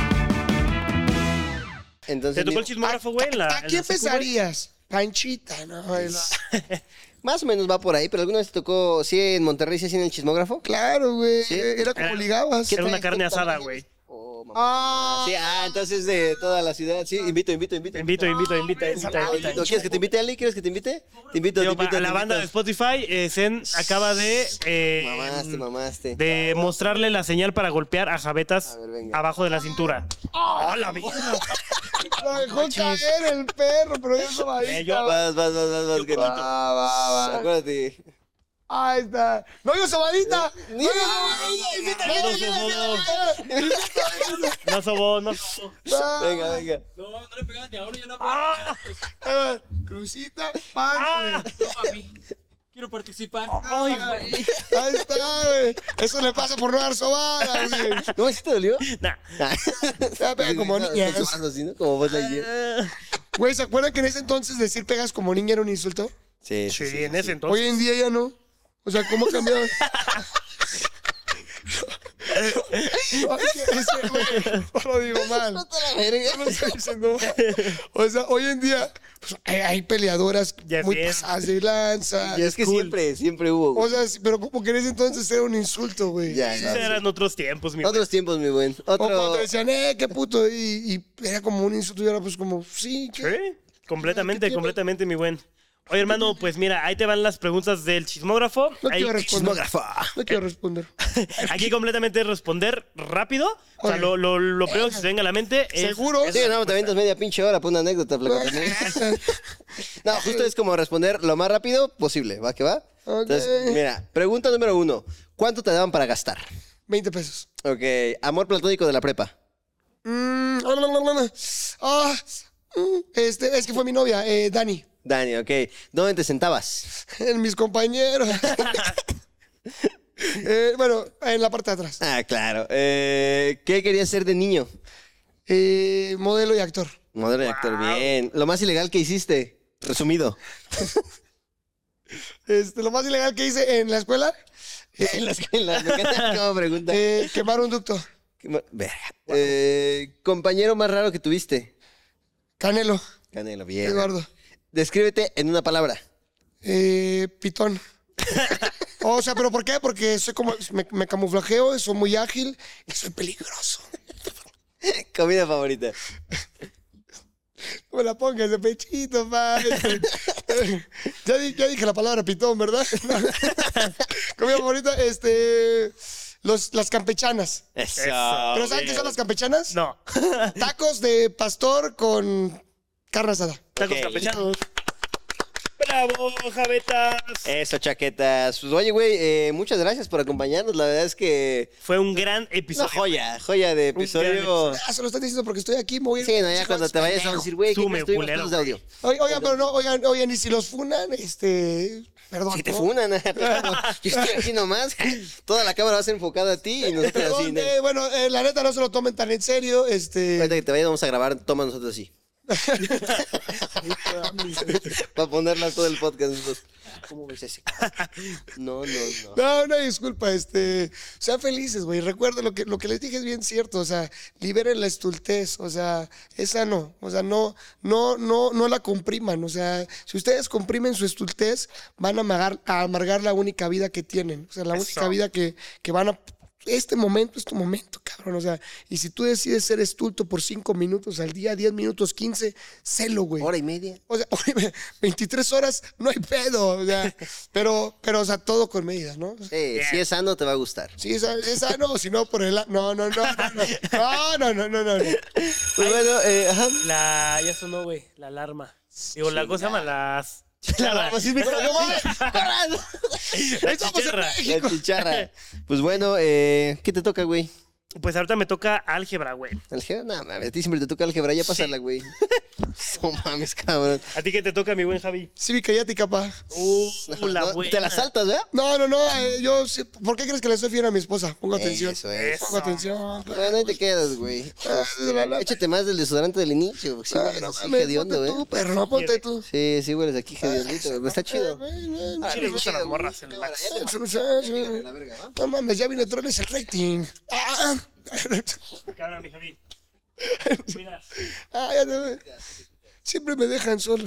Entonces, ¿Te tocó el chismógrafo, güey? ¿A en quién empezarías? Panchita, ¿no? Más o menos va por ahí, pero alguna vez te tocó, sí, en Monterrey, sí, en el Chismógrafo. Claro, güey. Sí. Era como Era- ligabas. Era una carne asada, güey. Mamá. Ah, Sí, ah, entonces de toda la ciudad. Sí, invito, invito, invito. Invito, invito, invita, invita, invita. ¿No ¿Quieres que te invite, Ali? ¿Quieres que te invite? Te invito, te invito. a te la banda de invito. Spotify, eh, Zen acaba de, eh, Mamaste, mamaste. de mostrarle la señal para golpear a Javetas A ver, venga. abajo de la cintura. ¡Oh, la vida! lo dejó caer el perro, pero eso va Eh, ahí. yo- Vas, vas, vas, vas, vas. que- Va, va, va. Acuérdate. Ahí está. ¡No, yo sobadita! Ni- No sobó, no sobó, no sobó. Venga, venga. No, no le pegas ni ahora, yo no Ah, Crucita, pan, güey. quiero participar. Ahí está, güey. Eso le pasa por no dar sobada, güey. ¿No, sí te dolió? Nah. Ah. Ya pega como ¿no? Como vos ayer. Güey, ¿se acuerdan que en ese entonces decir pegas como niña era un insulto? Sí, Sí, en ese entonces. Hoy en día ya no. O sea, ¿cómo cambió? Ese, güey, no lo digo mal. No lo estoy diciendo mal. O sea, hoy en día pues, hay, hay peleadoras Ya muy sé. pasadas de lanza. Y es que siempre, siempre hubo. güey. O sea, sí, pero como que en ese entonces era un insulto, güey. Ya, Esos ya. eran otros tiempos, mi güey. Otros tiempos, mi buen. O cuando Otro. decían, eh, qué puto. Y, y era como un insulto y era pues como, sí, ¿qué? Sí, completamente, completamente, mi buen. Oye, hermano, pues mira, ahí te van las preguntas del chismógrafo. No Ahí- quiero responder. Chismógrafo. No quiero responder. aquí completamente responder rápido. O sea, Oye. lo, lo, lo primero que se te venga a la mente es... ¿Seguro? Sí, no, te avientas media pinche hora por una anécdota, flaco. No, justo es como responder lo más rápido posible, ¿va que va? Ok. Entonces, mira, pregunta número uno. ¿Cuánto te daban para gastar? 20 pesos. Ok, amor platónico de la prepa. Mm, ah, no, no, no, no. Ah, mm, este, es que fue mi novia, eh, Dani. Dani, ok. ¿Dónde te sentabas? En mis compañeros. Eh, bueno, en la parte de atrás. Ah, claro. Eh, ¿Qué querías ser de niño? Eh, modelo y actor. Modelo de actor, bien. Lo más ilegal que hiciste, resumido. Este, lo más ilegal que hice en la escuela, En la escuela, me encanta cómo pregunta. eh, quemar un ducto. Qué ma- Verga. Eh, compañero más raro que tuviste. Canelo, Canelo, bien. Eduardo. Descríbete en una palabra. Eh, pitón. O sea, ¿pero por qué? Porque soy como, me, me camuflajeo, soy muy ágil y soy peligroso. Comida favorita. No me la pongas de pechito, pa. ya, di- ya dije la palabra pitón, ¿verdad? Comida favorita, este. Los, las campechanas. Eso. ¿Pero saben qué son las campechanas? No. Tacos de pastor con carne asada. Tacos Ok. campechanos. ¡Bravo, Javetas! Eso, chaquetas. Pues oye, güey, eh, muchas gracias por acompañarnos. La verdad es que Fue un gran una episodio. joya, joya de episodio. Ah, se lo están diciendo porque estoy aquí, me voy a ir- Sí, no, ya cuando te vayas vamos a decir, güey, ¿qué Sume, crees? Tuvimos culero, todos de audio. Oigan, oigan, pero no, oigan, oigan, y si los funan, este. Perdón. Si te ¿no? funan, yo estoy aquí nomás. Toda la cámara va a ser enfocada a ti y nosotros así. Perdón, ¿no? eh, bueno, eh, la neta no se lo tomen tan en serio. Este. Ahorita que te vayas vamos a grabar, toma nosotros así. Para ponerla todo el podcast. ¿Cómo ves ese? No, no, no. No, no, disculpa, este, sean felices, güey. Recuerden lo que, lo que les dije es bien cierto, o sea, liberen la estultez, o sea, esa no, o sea, no, no, no, no la compriman, o sea, si ustedes comprimen su estultez, van a amargar, a amargar la única vida que tienen, o sea, la única vida que, que van a este momento es tu momento, cabrón. O sea, y si tú decides ser estulto por cinco minutos al día, 10 minutos, 15, celo, güey. Hora y media. O sea, 23 horas, no hay pedo. O sea, pero, pero, o sea, todo con medidas, ¿no? Sí, yeah. si es sano, te va a gustar. Sí, es, es sano, si no, por el. No, no, no, no. No, no, no, no. no, no. Pues bueno, eh. La, ya sonó, güey, la alarma. Digo, la cosa más las. La chicharra. La chicharra. Pues bueno, eh, ¿qué te toca, güey? Pues ahorita me toca álgebra, güey. ¿Álgebra? No, mames, a ti siempre te toca álgebra, ya pásala, güey. No mames, cabrón. ¿A ti qué te toca, mi buen Javi? Cívica y ética, pa. Uh, la No, buena. Te la saltas, ¿verdad? No, no, no, eh, yo, sí- ¿por qué crees que le soy fiel a mi esposa? Pongo atención. Eso es. Pongo atención. Bueno, ahí te quedas, güey. Échate más del desodorante del inicio. Sí, Ah, hueles no así mames, hediondo, ponte ¿eh? tú, perro, ponte tú. Sí, sí hueles aquí hediondito. pero Está chido. Ah, Sí, le gustan las morras Sí, sí, sí. la ¿va? No mames, ya vine troles el rating. Ah, Cámara, mi Javi. Cuidas. ah, ya te- Siempre me dejan solo.